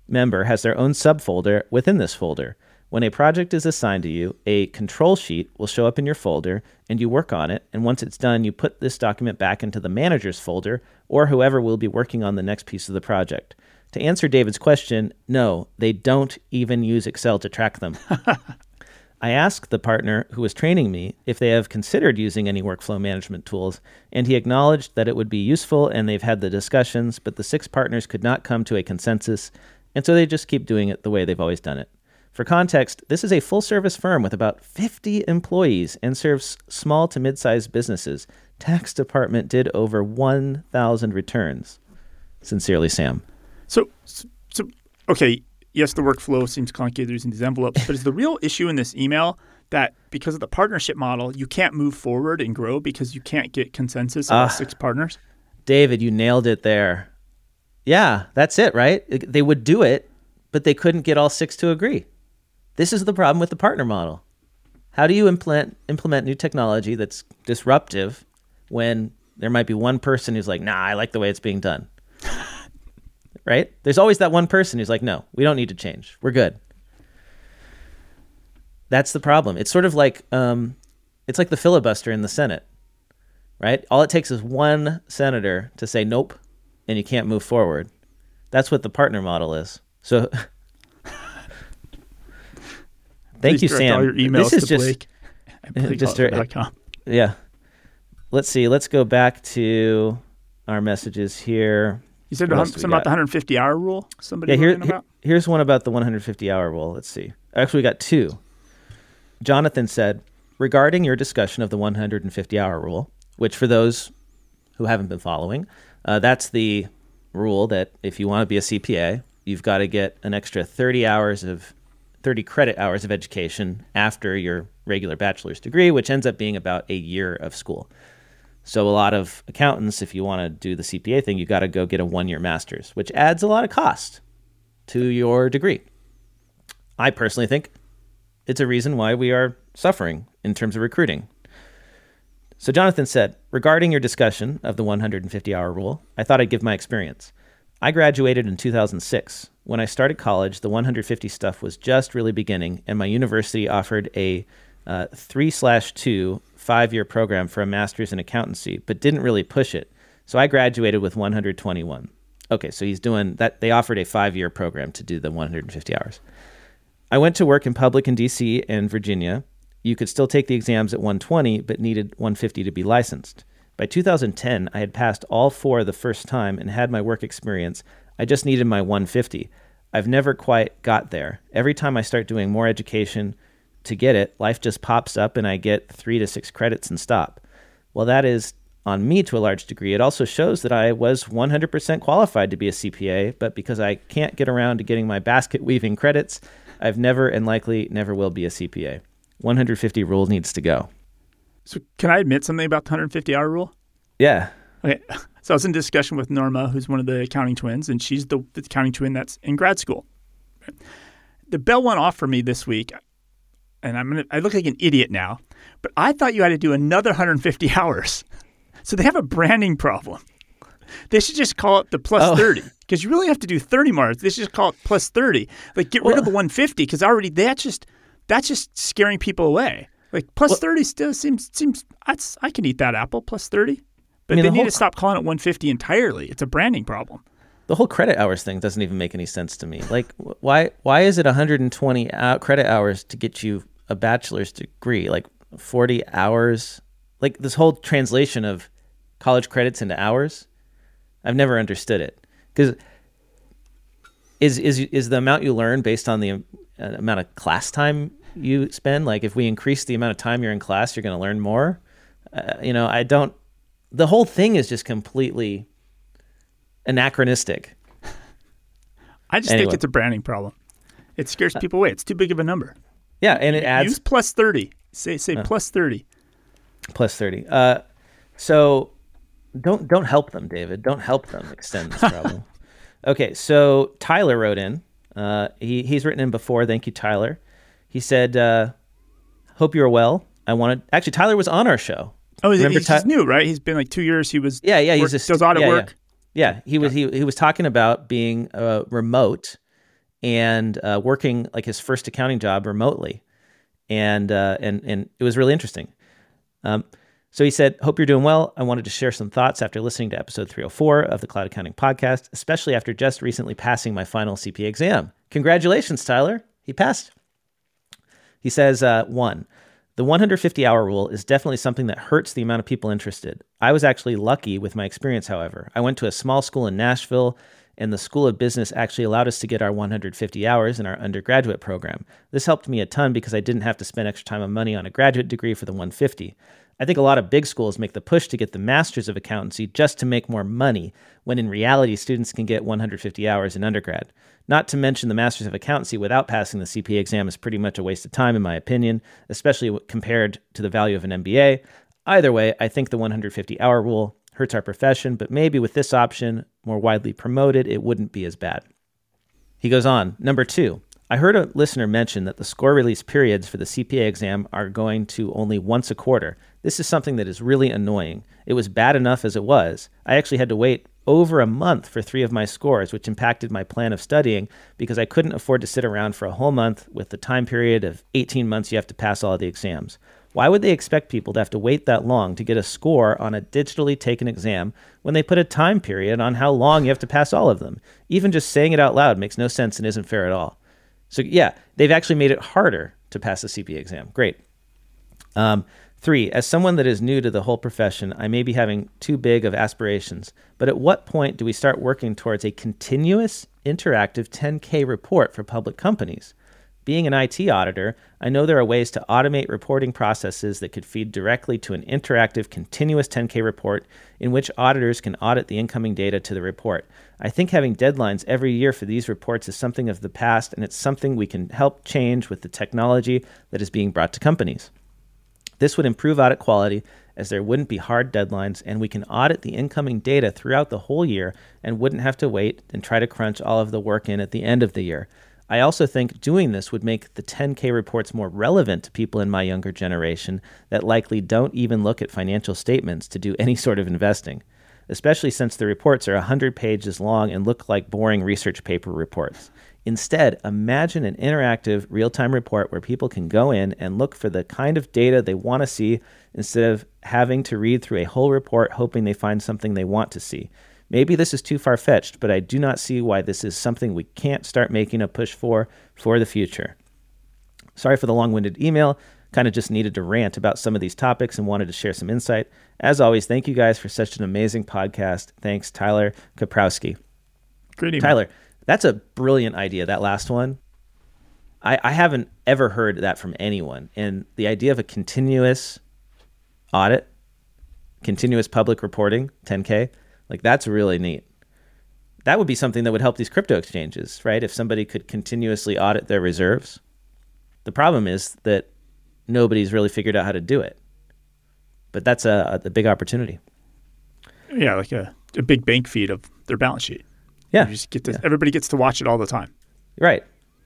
member has their own subfolder within this folder. When a project is assigned to you, a control sheet will show up in your folder and you work on it. And once it's done, you put this document back into the manager's folder or whoever will be working on the next piece of the project. To answer David's question, no, they don't even use Excel to track them. I asked the partner who was training me if they have considered using any workflow management tools, and he acknowledged that it would be useful and they've had the discussions, but the six partners could not come to a consensus, and so they just keep doing it the way they've always done it. For context, this is a full service firm with about 50 employees and serves small to mid sized businesses. Tax department did over 1,000 returns. Sincerely, Sam. So, so, okay, yes, the workflow seems complicated using these envelopes, but is the real issue in this email that because of the partnership model, you can't move forward and grow because you can't get consensus of all Ah. six partners? David, you nailed it there. Yeah, that's it, right? They would do it, but they couldn't get all six to agree. This is the problem with the partner model. How do you implement implement new technology that's disruptive when there might be one person who's like, "Nah, I like the way it's being done." right? There's always that one person who's like, "No, we don't need to change. We're good." That's the problem. It's sort of like um, it's like the filibuster in the Senate, right? All it takes is one senator to say nope, and you can't move forward. That's what the partner model is. So, thank Please you, Sam. All your emails this is just Blake. at BlakeOliver.com. yeah. Let's see. Let's go back to our messages here. You said What a else hun- do we something about the 150 hour rule. Somebody Yeah, here, here's one about the 150 hour rule. Let's see. Actually, we got two. Jonathan said, regarding your discussion of the 150 hour rule, which for those who haven't been following, uh, that's the rule that if you want to be a CPA, you've got to get an extra 30 hours of 30 credit hours of education after your regular bachelor's degree, which ends up being about a year of school. So a lot of accountants, if you want to do the CPA thing, you got to go get a one-year master's, which adds a lot of cost to your degree. I personally think it's a reason why we are suffering in terms of recruiting. So Jonathan said, regarding your discussion of the 150 hour rule, I thought I'd give my experience. I graduated in 2006. When I started college, the 150 stuff was just really beginning, and my university offered a uh, three slash two five year program for a master's in accountancy, but didn't really push it. So I graduated with 121. Okay, so he's doing that. They offered a five year program to do the 150 hours. I went to work in public in DC and Virginia. You could still take the exams at 120, but needed 150 to be licensed. By 2010, I had passed all four the first time and had my work experience. I just needed my 150. I've never quite got there. Every time I start doing more education to get it, life just pops up and I get three to six credits and stop. Well, that is on me to a large degree. It also shows that I was 100% qualified to be a CPA, but because I can't get around to getting my basket weaving credits, I've never and likely never will be a CPA. 150 rule needs to go. So, can I admit something about the 150 hour rule? Yeah. Okay. So I was in discussion with Norma, who's one of the accounting twins, and she's the, the accounting twin that's in grad school. The bell went off for me this week, and I'm gonna, I look like an idiot now, but I thought you had to do another 150 hours. So they have a branding problem. They should just call it the plus Oh. 30 because you really have to do 30 more. They should just call it plus 30. Like get rid of the 150 because already that's just that's just scaring people away. Like plus 30 still seems seems that's I can eat that apple plus 30. But mean, they the need to stop calling it 150 entirely. It's a branding problem. The whole credit hours thing doesn't even make any sense to me. Like, why why is it 120 credit hours to get you a bachelor's degree? Like 40 hours? Like this whole translation of college credits into hours, I've never understood it. Because is is is the amount you learn based on the uh, amount of class time you spend? Like, if we increase the amount of time you're in class, you're going to learn more. Uh, you know, I don't. The whole thing is just completely anachronistic. I just Anyway. think it's a branding problem. It scares people away. It's too big of a number. Yeah, and it adds Use plus 30. Say say plus 30. plus 30. Uh, so don't don't help them, David. Don't help them extend this problem. okay, so Tyler wrote in. Uh, he he's written in before. Thank you, Tyler. He said, uh, "Hope you're well. I wanted actually Tyler was on our show. Oh, he's, Remember he's Ty- new, right? He's been like 2 years he was Yeah, yeah. He's work- just does audit yeah, yeah. work. Yeah, he was he, he was talking about being uh, remote and uh, working like his first accounting job remotely, and uh, and and it was really interesting. Um, so he said, "Hope you're doing well. I wanted to share some thoughts after listening to episode 304 of the Cloud Accounting Podcast, especially after just recently passing my final CPA exam. Congratulations, Tyler! He passed." He says, uh, one, the 150 hour rule is definitely something that hurts the amount of people interested. I was actually lucky with my experience, however. I went to a small school in Nashville, and the School of Business actually allowed us to get our 150 hours in our undergraduate program. This helped me a ton because I didn't have to spend extra time and money on a graduate degree for the 150. I think a lot of big schools make the push to get the Masters of Accountancy just to make more money, when in reality, students can get 150 hours in undergrad. Not to mention the Masters of Accountancy without passing the CPA exam is pretty much a waste of time, in my opinion, especially compared to the value of an MBA. Either way, I think the 150 hour rule hurts our profession, but maybe with this option more widely promoted, it wouldn't be as bad. He goes on. Number two, I heard a listener mention that the score release periods for the CPA exam are going to only once a quarter. This is something that is really annoying. It was bad enough as it was. I actually had to wait over a month for three of my scores, which impacted my plan of studying because I couldn't afford to sit around for a whole month with the time period of 18 months you have to pass all the exams. Why would they expect people to have to wait that long to get a score on a digitally taken exam when they put a time period on how long you have to pass all of them? Even just saying it out loud makes no sense and isn't fair at all. So, yeah, they've actually made it harder to pass the CPA exam. Great. Um, three, as someone that is new to the whole profession, I may be having too big of aspirations, but at what point do we start working towards a continuous interactive 10K report for public companies? Being an IT auditor, I know there are ways to automate reporting processes that could feed directly to an interactive continuous 10K report in which auditors can audit the incoming data to the report. I think having deadlines every year for these reports is something of the past, and it's something we can help change with the technology that is being brought to companies. This would improve audit quality as there wouldn't be hard deadlines and we can audit the incoming data throughout the whole year and wouldn't have to wait and try to crunch all of the work in at the end of the year. I also think doing this would make the 10K reports more relevant to people in my younger generation that likely don't even look at financial statements to do any sort of investing, especially since the reports are 100 pages long and look like boring research paper reports. Instead, imagine an interactive real time report where people can go in and look for the kind of data they want to see instead of having to read through a whole report hoping they find something they want to see. Maybe this is too far fetched, but I do not see why this is something we can't start making a push for for the future. Sorry for the long winded email. Kind of just needed to rant about some of these topics and wanted to share some insight. As always, thank you guys for such an amazing podcast. Thanks, Tyler Kaprowski. Great email. Tyler, that's a brilliant idea. That last one, I, I haven't ever heard that from anyone. And the idea of a continuous audit, continuous public reporting, 10K, like that's really neat. That would be something that would help these crypto exchanges, right? If somebody could continuously audit their reserves. The problem is that nobody's really figured out how to do it. But that's a, a big opportunity. Yeah, like a, a big bank feed of their balance sheet. Yeah. You just get to, everybody gets to watch it all the time. Right.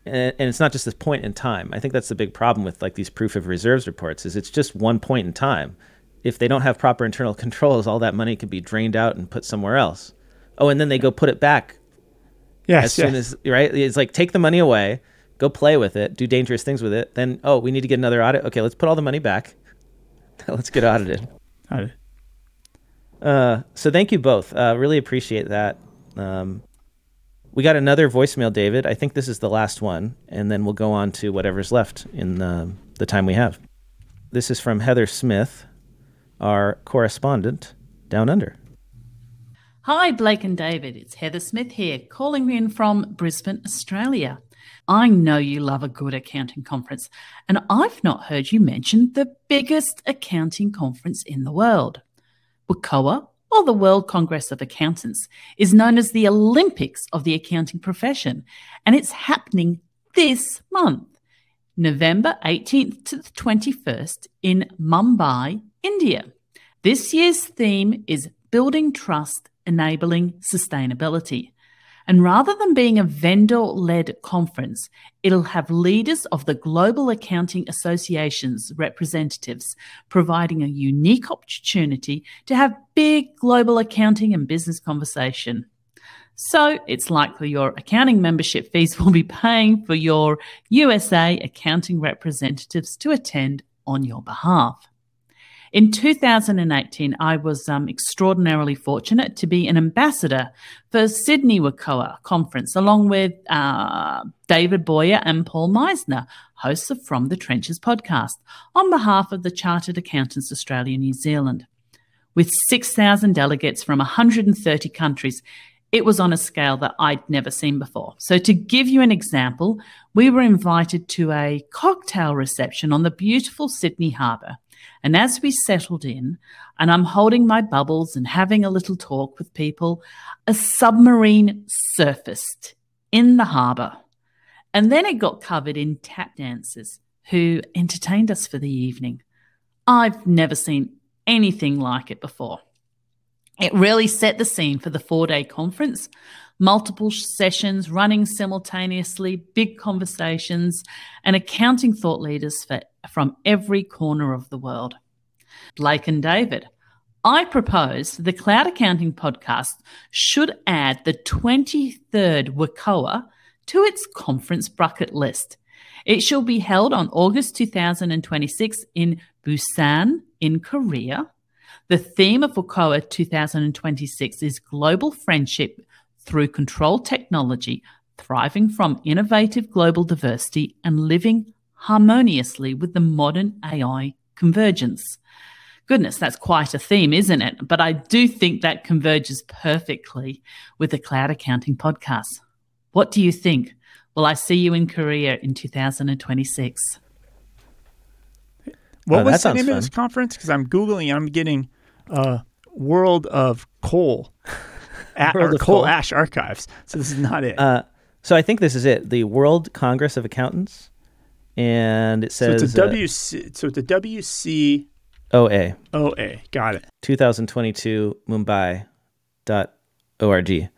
And, and it's not just this point in time. I think that's the big problem with like these proof of reserves reports is it's just one point in time. If they don't have proper internal controls, all that money could be drained out and put somewhere else. Oh, and then they go put it back Yes, as soon yes. as right, it's like take the money away, go play with it, do dangerous things with it. Then oh, we need to get another audit. Okay, let's put all the money back. let's get audited. Got it. Uh, so thank you both. Uh, really appreciate that. Um, we got another voicemail, David. I think this is the last one, and then we'll go on to whatever's left in the, the time we have. This is from Heather Smith, our correspondent down under. Hi, Blake and David. It's Heather Smith here, calling in from Brisbane, Australia. I know you love a good accounting conference, and I've not heard you mention the biggest accounting conference in the world. WCOA, or the World Congress of Accountants, is known as the Olympics of the accounting profession, and it's happening this month, November 18th to the 21st in Mumbai, India. This year's theme is Building Trust, Enabling Sustainability. And rather than being a vendor led conference, it'll have leaders of the Global Accounting Association's representatives, providing a unique opportunity to have big global accounting and business conversation. So it's likely your accounting membership fees will be paying for your USA accounting representatives to attend on your behalf. In 2018, I was um, extraordinarily fortunate to be an ambassador for Sydney WCOA conference, along with uh, David Boyer and Paul Meisner, hosts of From the Trenches podcast, on behalf of the Chartered Accountants Australia New Zealand. With 6,000 delegates from 130 countries, it was on a scale that I'd never seen before. So, to give you an example, we were invited to a cocktail reception on the beautiful Sydney Harbour. And as we settled in, and I'm holding my bubbles and having a little talk with people, a submarine surfaced in the harbour. And then it got covered in tap dancers who entertained us for the evening. I've never seen anything like it before. It really set the scene for the four day conference. Multiple sessions running simultaneously, big conversations, and accounting thought leaders for, from every corner of the world. Blake and David, I propose the Cloud Accounting podcast should add the 23rd WCOA to its conference bucket list. It shall be held on August 2026 in Busan, in Korea. The theme of WCOA 2026 is global friendship through Control technology, thriving from innovative global diversity and living harmoniously with the modern AI convergence. Goodness, that's quite a theme, isn't it? But I do think that converges perfectly with the Cloud Accounting podcast. What do you think? Will I see you in Korea in 2026? What Oh, was the name fun. of this conference? Because I'm googling, I'm getting uh, World of Coal, A- World or of Coal Coal. Ash Archives. So this is not it. Uh, so I think this is it, the World Congress of Accountants, and it says so it's a WC. So it's a WCOA. uh, OA Got it. 2022 Mumbai dot org.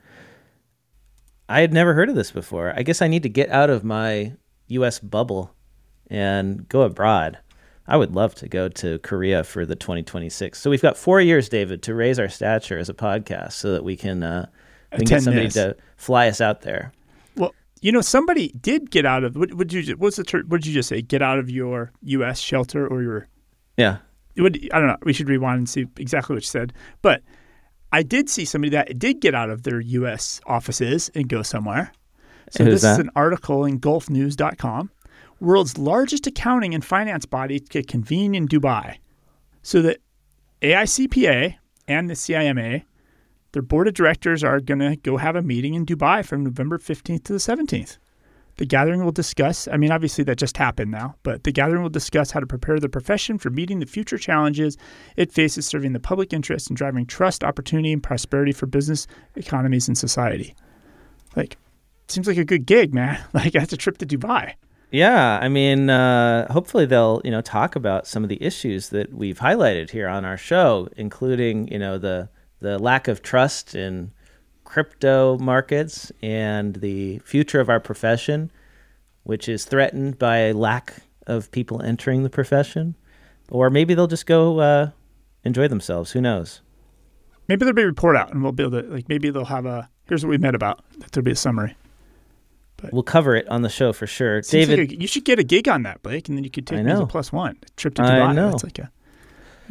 I had never heard of this before. I guess I need to get out of my U.S. bubble and go abroad. I would love to go to Korea for the 2026. So we've got four years, David, to raise our stature as a podcast, so that we can uh, we can get somebody this. to fly us out there. You know, somebody did get out of. What would you? What's the? What did you just say? Get out of your U.S. shelter or your Yeah, what, I don't know. We should rewind and see exactly what you said. But I did see somebody that did get out of their U.S. offices and go somewhere. So And this who's is an article in GulfNews.com. World's largest accounting and finance body to convene in Dubai. So the AICPA and the CIMA, their board of directors are going to go have a meeting in Dubai from November 15th to the 17th. The gathering will discuss, I mean, obviously that just happened now, but the gathering will discuss how to prepare the profession for meeting the future challenges it faces serving the public interest and driving trust, opportunity, and prosperity for business, economies, and society. Like, seems like a good gig, man. Like, that's a trip to Dubai. Yeah, I mean, uh, hopefully they'll you know talk about some of the issues that we've highlighted here on our show, including you know the the lack of trust in crypto markets and the future of our profession, which is threatened by a lack of people entering the profession, or maybe they'll just go uh, enjoy themselves. Who knows? Maybe there'll be a report out and we'll be able to, like, maybe they'll have a here's what we met about. There'll be a summary. But We'll cover it on the show for sure. David, like a- you should get a gig on that, Blake, and then you could take me as a plus one trip to I Dubai. know. That's like a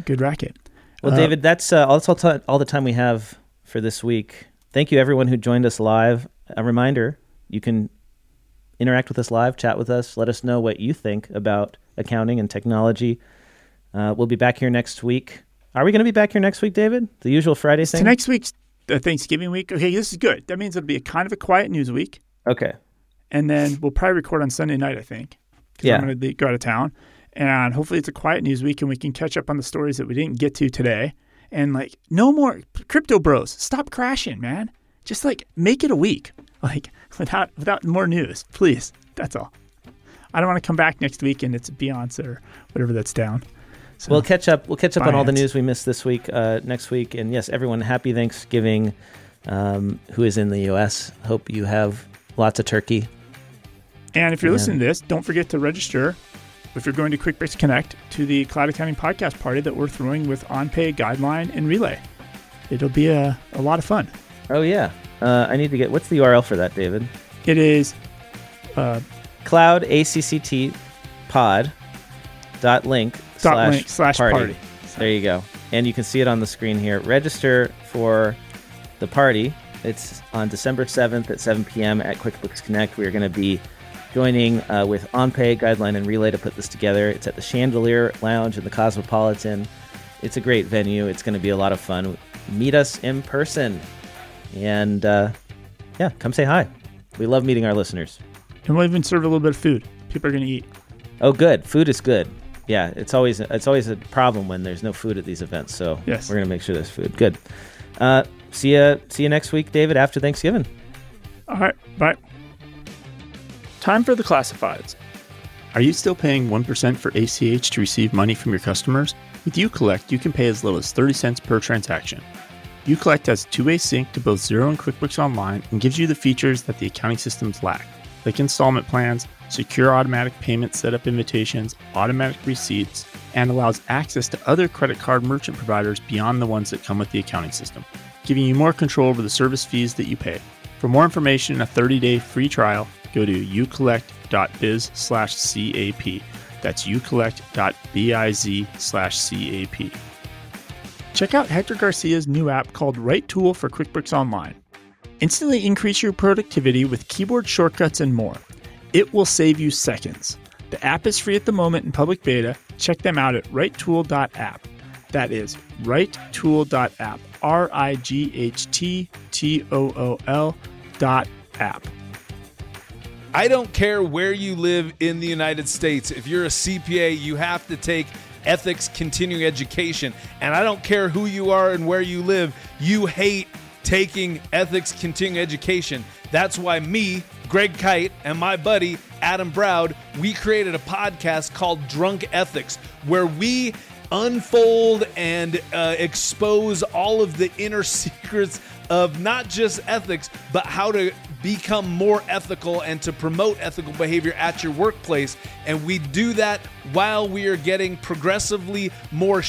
good racket. Well, Uh, David, that's uh, all, that's all, all the time we have for this week. Thank you, everyone who joined us live. A reminder you can interact with us live, chat with us, let us know what you think about accounting and technology. Uh, we'll be back here next week. Are we going to be back here next week, David? The usual Friday So thing? next week's uh, Thanksgiving week. Okay, this is good. That means it'll be a kind of a quiet news week, okay. and then we'll probably record on Sunday night. I think. Yeah. I'm going to go out of town, and hopefully it's a quiet news week, and we can catch up on the stories that we didn't get to today. And like, no more crypto bros. Stop crashing, man. Just like make it a week, like without without more news, please. That's all. I don't want to come back next week and it's Binance or whatever that's down. So, We'll catch up. We'll catch up on all the news we missed this week, uh, next week. And yes, everyone, happy Thanksgiving. Um, who is in the U.S.? Hope you have lots of turkey. And if you're listening to this, don't forget to register if you're going to QuickBooks Connect to the Cloud Accounting Podcast Party that we're throwing with OnPay, Guideline, and Relay. It'll be a, a lot of fun. Oh yeah. Uh, I need to get. What's the URL for that, David? It is uh, Cloud ACCT Pod dot link dot slash, link slash party. party. There you go. And you can see it on the screen here. Register for the party. It's on December 7th at 7 p.m. at QuickBooks Connect. We are going to be joining uh, with OnPay, Guideline, and Relay to put this together. It's at the Chandelier Lounge in the Cosmopolitan. It's a great venue. It's going to be a lot of fun. Meet us in person. And uh, yeah, come say hi. We love meeting our listeners. And we'll even serve a little bit of food. People are going to eat. Oh, good. Food is good. Yeah, it's always it's always a problem when there's no food at these events. So Yes. we're gonna make sure there's food. Good. Uh, see you See you next week, David. After Thanksgiving. All right, bye. Time for the classifieds. Are you still paying 1% for ACH to receive money from your customers? With UCollect, you can pay as little as 30 cents per transaction. UCollect has two-way sync to both Xero and QuickBooks Online and gives you the features that the accounting systems lack, like installment plans, secure automatic payment setup invitations, automatic receipts, and allows access to other credit card merchant providers beyond the ones that come with the accounting system, giving you more control over the service fees that you pay. For more information and a 30-day free trial, go to ucollect.biz slash CAP. That's ucollect.biz slash CAP. Check out Hector Garcia's new app called Right Tool for QuickBooks Online. Instantly increase your productivity with keyboard shortcuts and more. It will save you seconds. The app is free at the moment in public beta. Check them out at righttool.app. That is righttool.app. R I G H T T O O L dot app. I don't care where you live in the United States. If you're a CPA, you have to take ethics continuing education. And I don't care who you are and where you live, you hate taking ethics continuing education. That's why me, Greg Kyte, and my buddy Adam Browd, we created a podcast called Drunk Ethics, where we unfold and uh, expose all of the inner secrets of not just ethics, but how to become more ethical and to promote ethical behavior at your workplace. And we do that while we are getting progressively more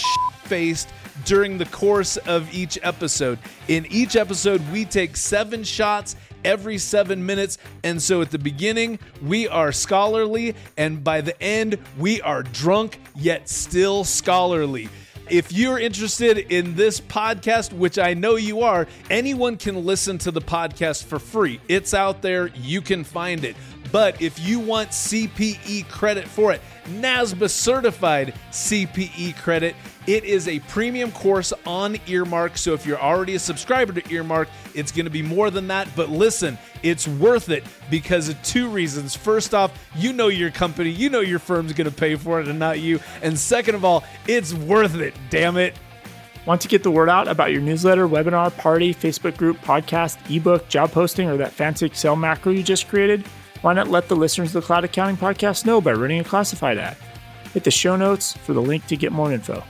faced during the course of each episode. In each episode, we take seven shots every seven minutes. And so at the beginning, we are scholarly, and by the end, we are drunk yet still scholarly. If you're interested in this podcast, which I know you are, anyone can listen to the podcast for free. It's out there, you can find it. But if you want CPE credit for it, NASBA certified CPE credit, it is a premium course on Earmark. So if you're already a subscriber to Earmark, it's going to be more than that. But listen, it's worth it because of two reasons. First off, you know your company, you know your firm's going to pay for it and not you. And second of all, it's worth it, damn it. Want to get the word out about your newsletter, webinar, party, Facebook group, podcast, ebook, job posting, or that fancy Excel macro you just created? Why not let the listeners of the Cloud Accounting Podcast know by running a classified ad? Hit the show notes for the link to get more info.